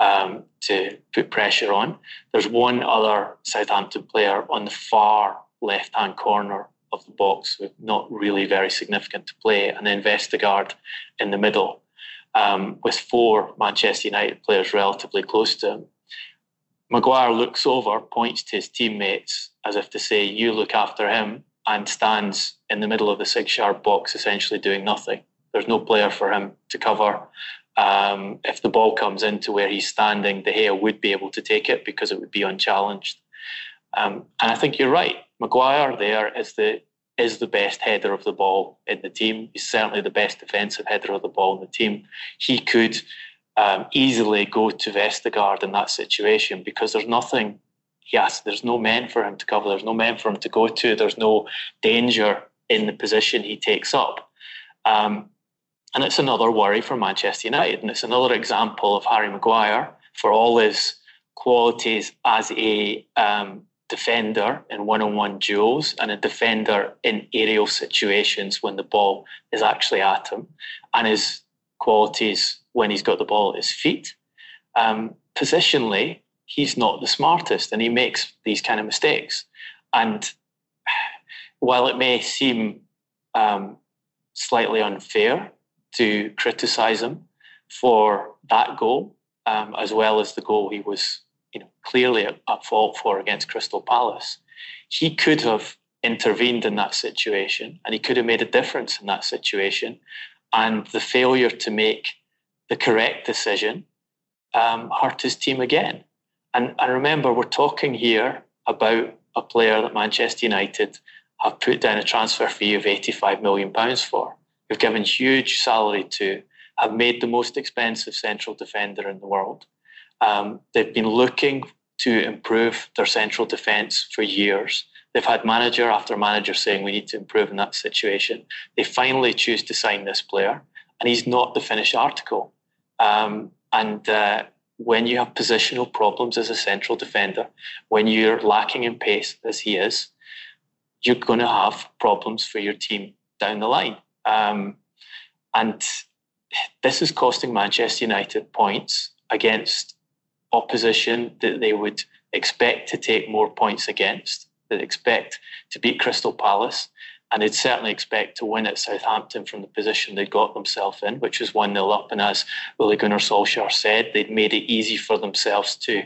um, to put pressure on. There's one other Southampton player on the far left hand corner of the box, with not really very significant to play, and then Vestergaard in the middle, um, with four Manchester United players relatively close to him. Maguire looks over, points to his teammates as if to say, You look after him, and stands in the middle of the six yard box, essentially doing nothing. There's no player for him to cover. Um, if the ball comes into where he's standing, De Gea would be able to take it because it would be unchallenged. Um, and I think you're right. Maguire there is the is the best header of the ball in the team. He's certainly the best defensive header of the ball in the team. He could um, easily go to Vestergaard in that situation because there's nothing. Yes, there's no men for him to cover. There's no men for him to go to. There's no danger in the position he takes up. Um, and it's another worry for Manchester United. And it's another example of Harry Maguire, for all his qualities as a um, defender in one on one duels and a defender in aerial situations when the ball is actually at him, and his qualities when he's got the ball at his feet. Um, positionally, he's not the smartest and he makes these kind of mistakes. And *sighs* while it may seem um, slightly unfair to criticise him for that goal, um, as well as the goal he was you know, clearly at, fault for against Crystal Palace. He could have intervened in that situation and he could have made a difference in that situation. And the failure to make the correct decision um, hurt his team again. And, and remember, we're talking here about a player that Manchester United have put down a transfer fee of £85 million for. We've given huge salary to, have made the most expensive central defender in the world. Um, they've been looking to improve their central defence for years. They've had manager after manager saying we need to improve in that situation. They finally choose to sign this player, and he's not the finished article. Um, and uh, when you have positional problems as a central defender, when you're lacking in pace as he is, you're going to have problems for your team down the line. Um, and this is costing Manchester United points against opposition that they would expect to take more points against, that expect to beat Crystal Palace, and they'd certainly expect to win at Southampton from the position they got themselves in, which was 1 0 up. And as Ole Gunnar Solskjaer said, they'd made it easy for themselves to,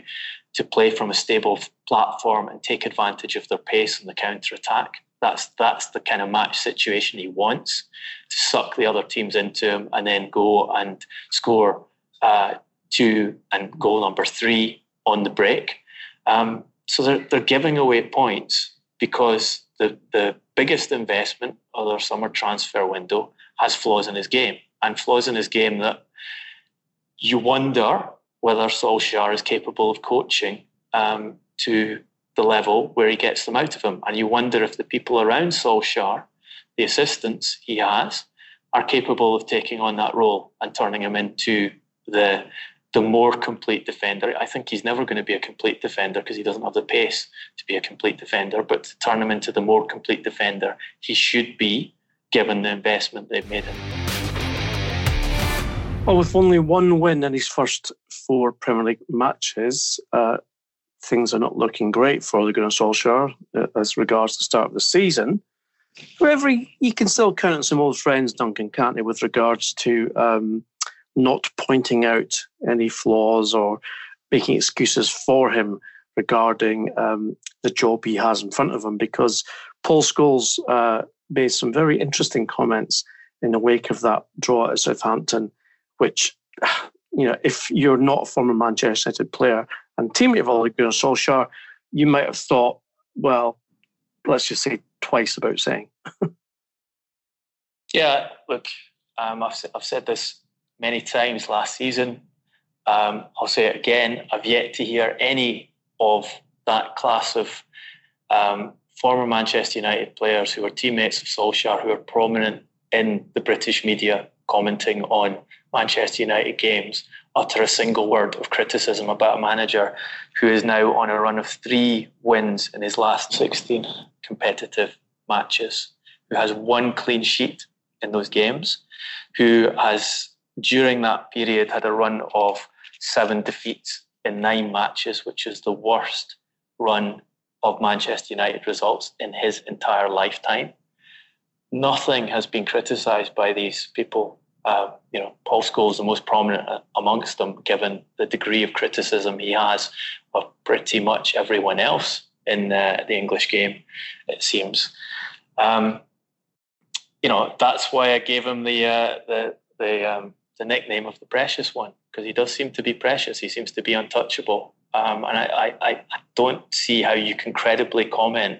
to play from a stable platform and take advantage of their pace and the counter attack. That's, that's the kind of match situation he wants to suck the other teams into him and then go and score uh, two and goal number three on the break. Um, so they're, they're giving away points because the, the biggest investment of their summer transfer window has flaws in his game and flaws in his game that you wonder whether Solskjaer is capable of coaching um, to the level where he gets them out of him. And you wonder if the people around Solskjaer, the assistants he has, are capable of taking on that role and turning him into the the more complete defender. I think he's never going to be a complete defender because he doesn't have the pace to be a complete defender. But to turn him into the more complete defender, he should be given the investment they've made him. Well, with only one win in his first four Premier League matches, uh, things are not looking great for Ole Gunnar Solskjaer uh, as regards the start of the season. However, you can still count on some old friends, Duncan, can't he, with regards to um, not pointing out any flaws or making excuses for him regarding um, the job he has in front of him. Because Paul Scholes uh, made some very interesting comments in the wake of that draw at Southampton, which, *sighs* you know, if you're not a former Manchester United player and teammate of Ole Gunnar Solskjaer, you might have thought, well, let's just say twice about saying. *laughs* yeah, look, um, I've, I've said this many times last season. Um, I'll say it again. I've yet to hear any of that class of um, former Manchester United players who are teammates of Solskjaer, who are prominent in the British media commenting on Manchester United games, utter a single word of criticism about a manager who is now on a run of three wins in his last 16 competitive matches, who has one clean sheet in those games, who has during that period had a run of seven defeats in nine matches, which is the worst run of Manchester United results in his entire lifetime. Nothing has been criticised by these people. Uh, you know, Paul Scholes is the most prominent amongst them, given the degree of criticism he has of pretty much everyone else in uh, the English game. It seems. Um, you know, that's why I gave him the uh, the the um, the nickname of the precious one because he does seem to be precious. He seems to be untouchable, um, and I, I, I don't see how you can credibly comment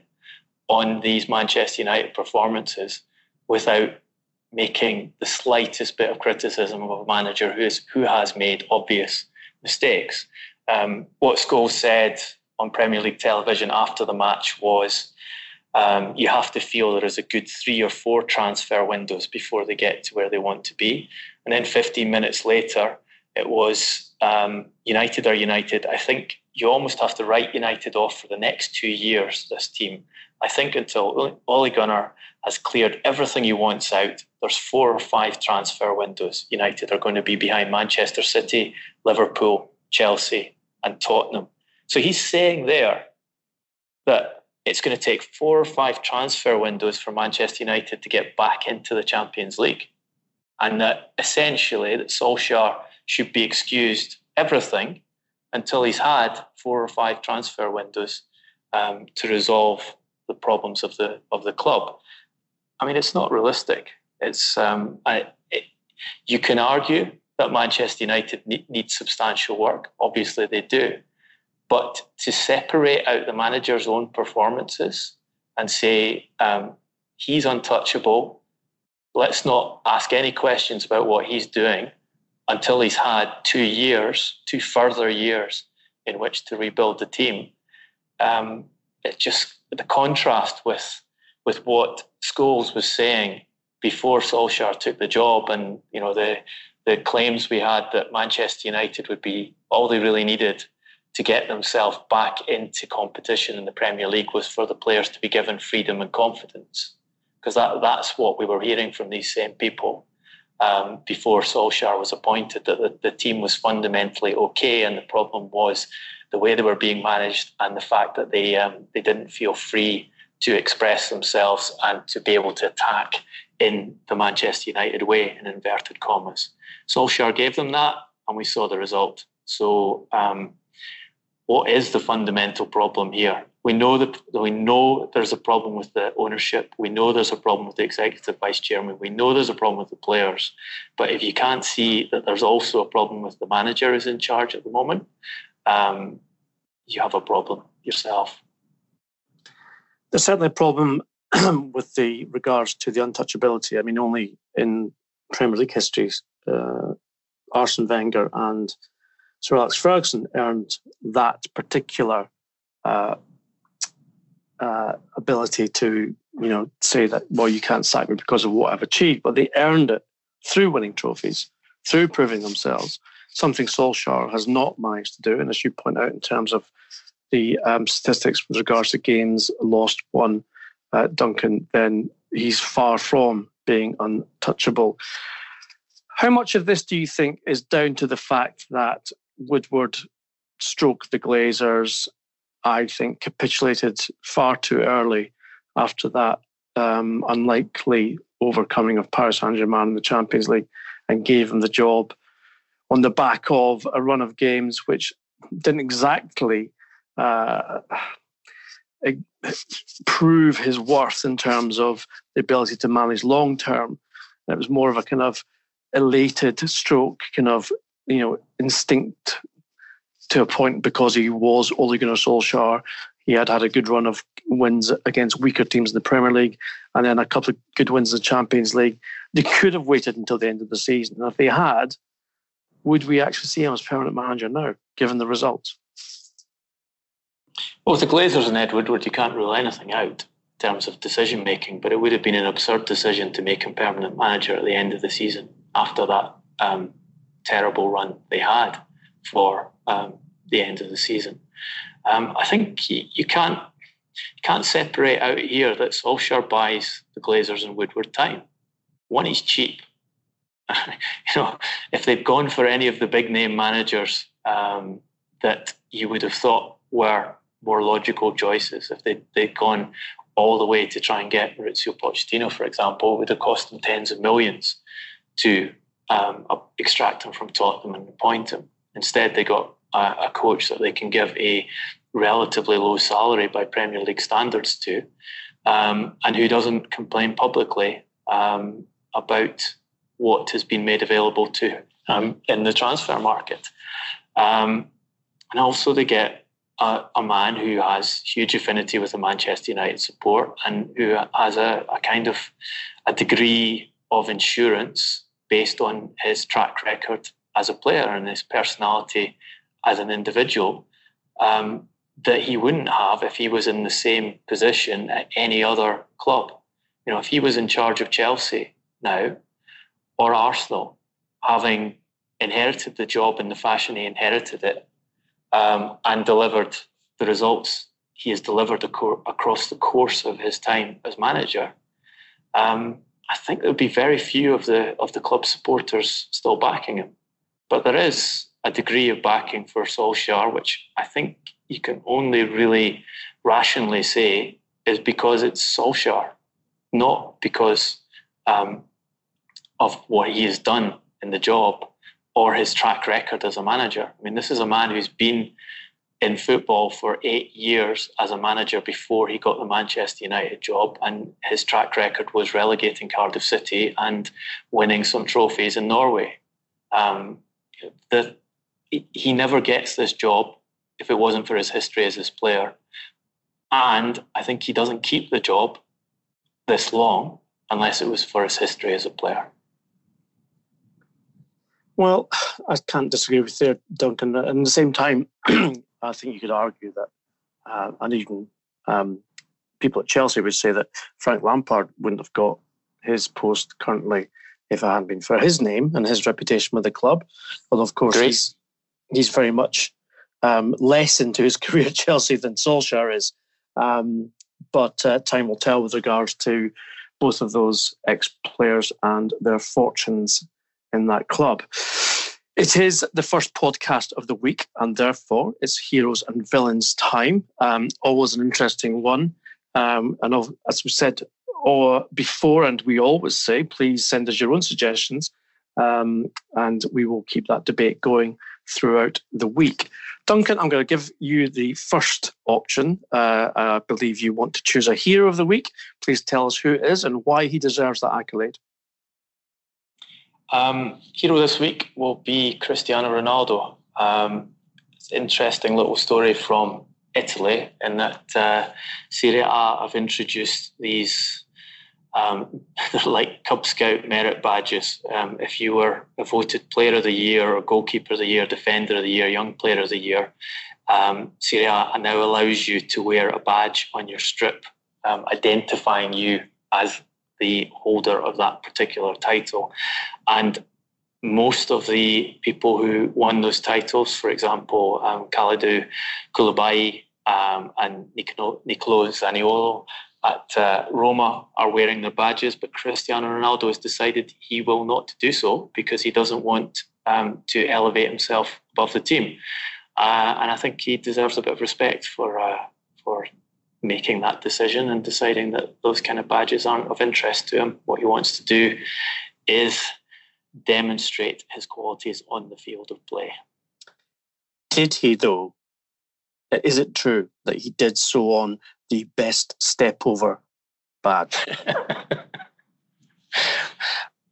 on these Manchester United performances without making the slightest bit of criticism of a manager who is who has made obvious mistakes. Um, what Scholes said on Premier League television after the match was um, you have to feel there is a good three or four transfer windows before they get to where they want to be. And then 15 minutes later, it was um, United are United. I think you almost have to write United off for the next two years, this team. I think until Ole Gunnar has cleared everything he wants out, there's four or five transfer windows. United are going to be behind Manchester City, Liverpool, Chelsea, and Tottenham. So he's saying there that it's going to take four or five transfer windows for Manchester United to get back into the Champions League. And that essentially that Solskjaer should be excused everything until he's had four or five transfer windows um, to resolve the problems of the of the club. I mean, it's not realistic. It's um, I, it, you can argue that Manchester United need, need substantial work. Obviously, they do. But to separate out the manager's own performances and say um, he's untouchable, let's not ask any questions about what he's doing until he's had two years, two further years in which to rebuild the team. Um, it just the contrast with with what Scholes was saying before Solskjaer took the job, and you know the the claims we had that Manchester United would be all they really needed to get themselves back into competition in the Premier League was for the players to be given freedom and confidence. Because that, that's what we were hearing from these same people um, before Solskjaer was appointed, that the, the team was fundamentally okay. And the problem was the way they were being managed and the fact that they, um, they didn't feel free to express themselves and to be able to attack in the Manchester United way, in inverted commas. Solskjaer gave them that, and we saw the result. So, um, what is the fundamental problem here? We know that we know there's a problem with the ownership. We know there's a problem with the executive vice chairman. We know there's a problem with the players. But if you can't see that there's also a problem with the manager who's in charge at the moment, um, you have a problem yourself. There's certainly a problem *clears throat* with the regards to the untouchability. I mean, only in Premier League history, uh, Arsene Wenger and Sir Alex Ferguson earned that particular uh, uh, ability to, you know, say that, well, you can't sack me because of what I've achieved, but they earned it through winning trophies, through proving themselves, something Solskjaer has not managed to do. And as you point out, in terms of the um, statistics with regards to games lost, won, uh, Duncan, then he's far from being untouchable. How much of this do you think is down to the fact that Woodward stroke the Glazers, I think, capitulated far too early after that um, unlikely overcoming of Paris Saint Germain in the Champions League and gave him the job on the back of a run of games which didn't exactly uh, prove his worth in terms of the ability to manage long term. It was more of a kind of elated stroke, kind of you know, instinct to a point because he was Ole Gunnar Solskjaer. He had had a good run of wins against weaker teams in the Premier League and then a couple of good wins in the Champions League. They could have waited until the end of the season. And if they had, would we actually see him as permanent manager now, given the results? Well, with the Glazers and Ed Woodward, you can't rule anything out in terms of decision making, but it would have been an absurd decision to make him permanent manager at the end of the season after that um, terrible run they had for um, the end of the season. Um, I think you, can't you can't separate out here that Solskjaer buys the Glazers and Woodward time. One, is cheap. *laughs* you know, if they'd gone for any of the big name managers um, that you would have thought were more logical choices, if they'd, they'd gone all the way to try and get Mauricio Pochettino, for example, would have cost them tens of millions to um, extract him from Tottenham and appoint him. Instead, they got a, a, coach that they can give a relatively low salary by Premier League standards to, um, and who doesn't complain publicly um, about what has been made available to um, in the transfer market. Um, and also, they get a, a, man who has huge affinity with the Manchester United support and who has a, a kind of a degree of insurance based on his track record as a player and his personality as an individual um, that he wouldn't have if he was in the same position at any other club. You know, if he was in charge of Chelsea now or Arsenal, having inherited the job in the fashion he inherited it um, and delivered the results he has delivered across the course of his time as manager, um, I think there would be very few of the of the club supporters still backing him. But there is a degree of backing for Solskjaer, which I think you can only really rationally say is because it's Solskjaer, not because um, of what he has done in the job or his track record as a manager. I mean, this is a man who's been in football for eight years as a manager before he got the Manchester United job, and his track record was relegating Cardiff City and winning some trophies in Norway. Um, the, he never gets this job if it wasn't for his history as his player. And I think he doesn't keep the job this long unless it was for his history as a player. Well, I can't disagree with you, Duncan. At the same time, *clears throat* I think you could argue that, uh, and even um, people at Chelsea would say that Frank Lampard wouldn't have got his post currently if it hadn't been for his name and his reputation with the club. Although, of course, he's, he's very much um, less into his *laughs* career at Chelsea than Solskjaer is. Um, but uh, time will tell with regards to both of those ex players and their fortunes in that club. It is the first podcast of the week, and therefore it's heroes and villains time. Um, always an interesting one. Um, and as we said or before, and we always say, please send us your own suggestions, um, and we will keep that debate going throughout the week. Duncan, I'm going to give you the first option. Uh, I believe you want to choose a hero of the week. Please tell us who it is and why he deserves that accolade. Um, hero this week will be Cristiano Ronaldo. Um, it's an interesting little story from Italy in that uh, Serie A have introduced these um, *laughs* like Cub Scout merit badges. Um, if you were a voted Player of the Year or Goalkeeper of the Year, Defender of the Year, Young Player of the Year, um, Serie A now allows you to wear a badge on your strip um, identifying you as the holder of that particular title. And most of the people who won those titles, for example, um, Kalidou Koulibaly um, and Nicolo, Zaniolo at uh, Roma are wearing their badges, but Cristiano Ronaldo has decided he will not do so because he doesn't want um, to elevate himself above the team. Uh, and I think he deserves a bit of respect for uh, for making that decision and deciding that those kind of badges aren't of interest to him. What he wants to do is demonstrate his qualities on the field of play. Did he, though? Is it true that he did so on the best step over badge? *laughs*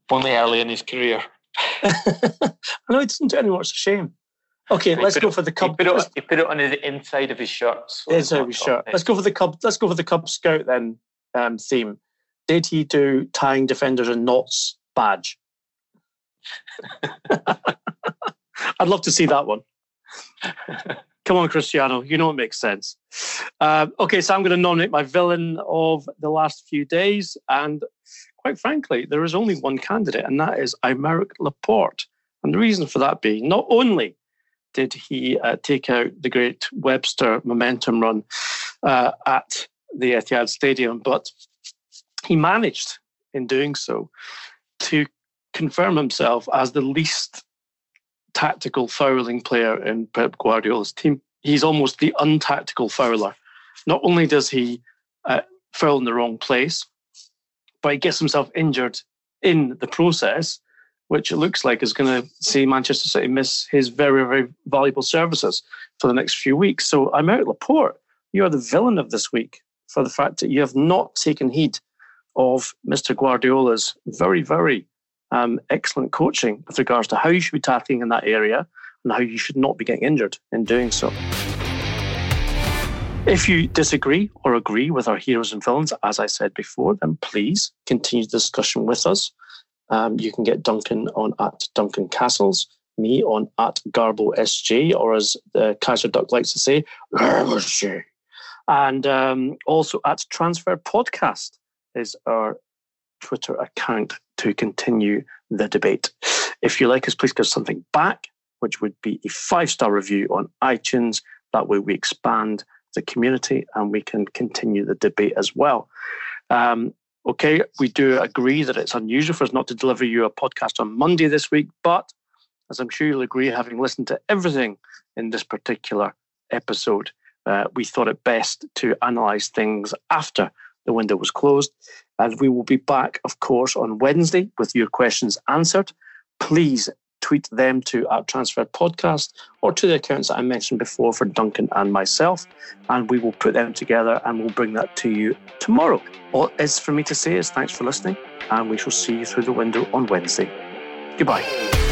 Only early in his career. *laughs* I know he doesn't do any more. It's a shame. Okay, let's go it, for the Cub. He put, it, he put, it, on the inside of his shirt. So inside of his shirt. Let's go for the Cub. Let's go for the Cub Scout then um, theme. Did he do tying defenders in knots badge? *laughs* I'd love to see that one. Come on, Cristiano. You know it makes sense. Uh, okay, so I'm going to nominate my villain of the last few days. And quite frankly, there is only one candidate, and that is Aymeric Laporte. And the reason for that being not only did he uh, take out the great Webster momentum run uh, at the Etihad Stadium, but he managed in doing so to confirm himself as the least tactical fouling player in Pep Guardiola's team. He's almost the untactical fouler. Not only does he uh, foul in the wrong place, but he gets himself injured in the process, which it looks like is going to see Manchester City miss his very, very valuable services for the next few weeks. So I'm out, Laporte. You are the villain of this week for the fact that you have not taken heed of Mr. Guardiola's very, very um, excellent coaching with regards to how you should be tackling in that area and how you should not be getting injured in doing so. If you disagree or agree with our heroes and villains, as I said before, then please continue the discussion with us. Um, you can get Duncan on at Duncan Castles, me on at Garbo SJ, or as the Kaiser Duck likes to say, Garbo SJ. And um, also at Transfer Podcast is our Twitter account to continue the debate. If you like us, please give something back, which would be a five star review on iTunes. That way we expand the community and we can continue the debate as well. Um, okay, we do agree that it's unusual for us not to deliver you a podcast on Monday this week, but as I'm sure you'll agree, having listened to everything in this particular episode, uh, we thought it best to analyze things after the window was closed. And we will be back, of course, on Wednesday with your questions answered. Please tweet them to at Transfer Podcast or to the accounts that I mentioned before for Duncan and myself, and we will put them together and we'll bring that to you tomorrow. All is for me to say is thanks for listening, and we shall see you through the window on Wednesday. Goodbye.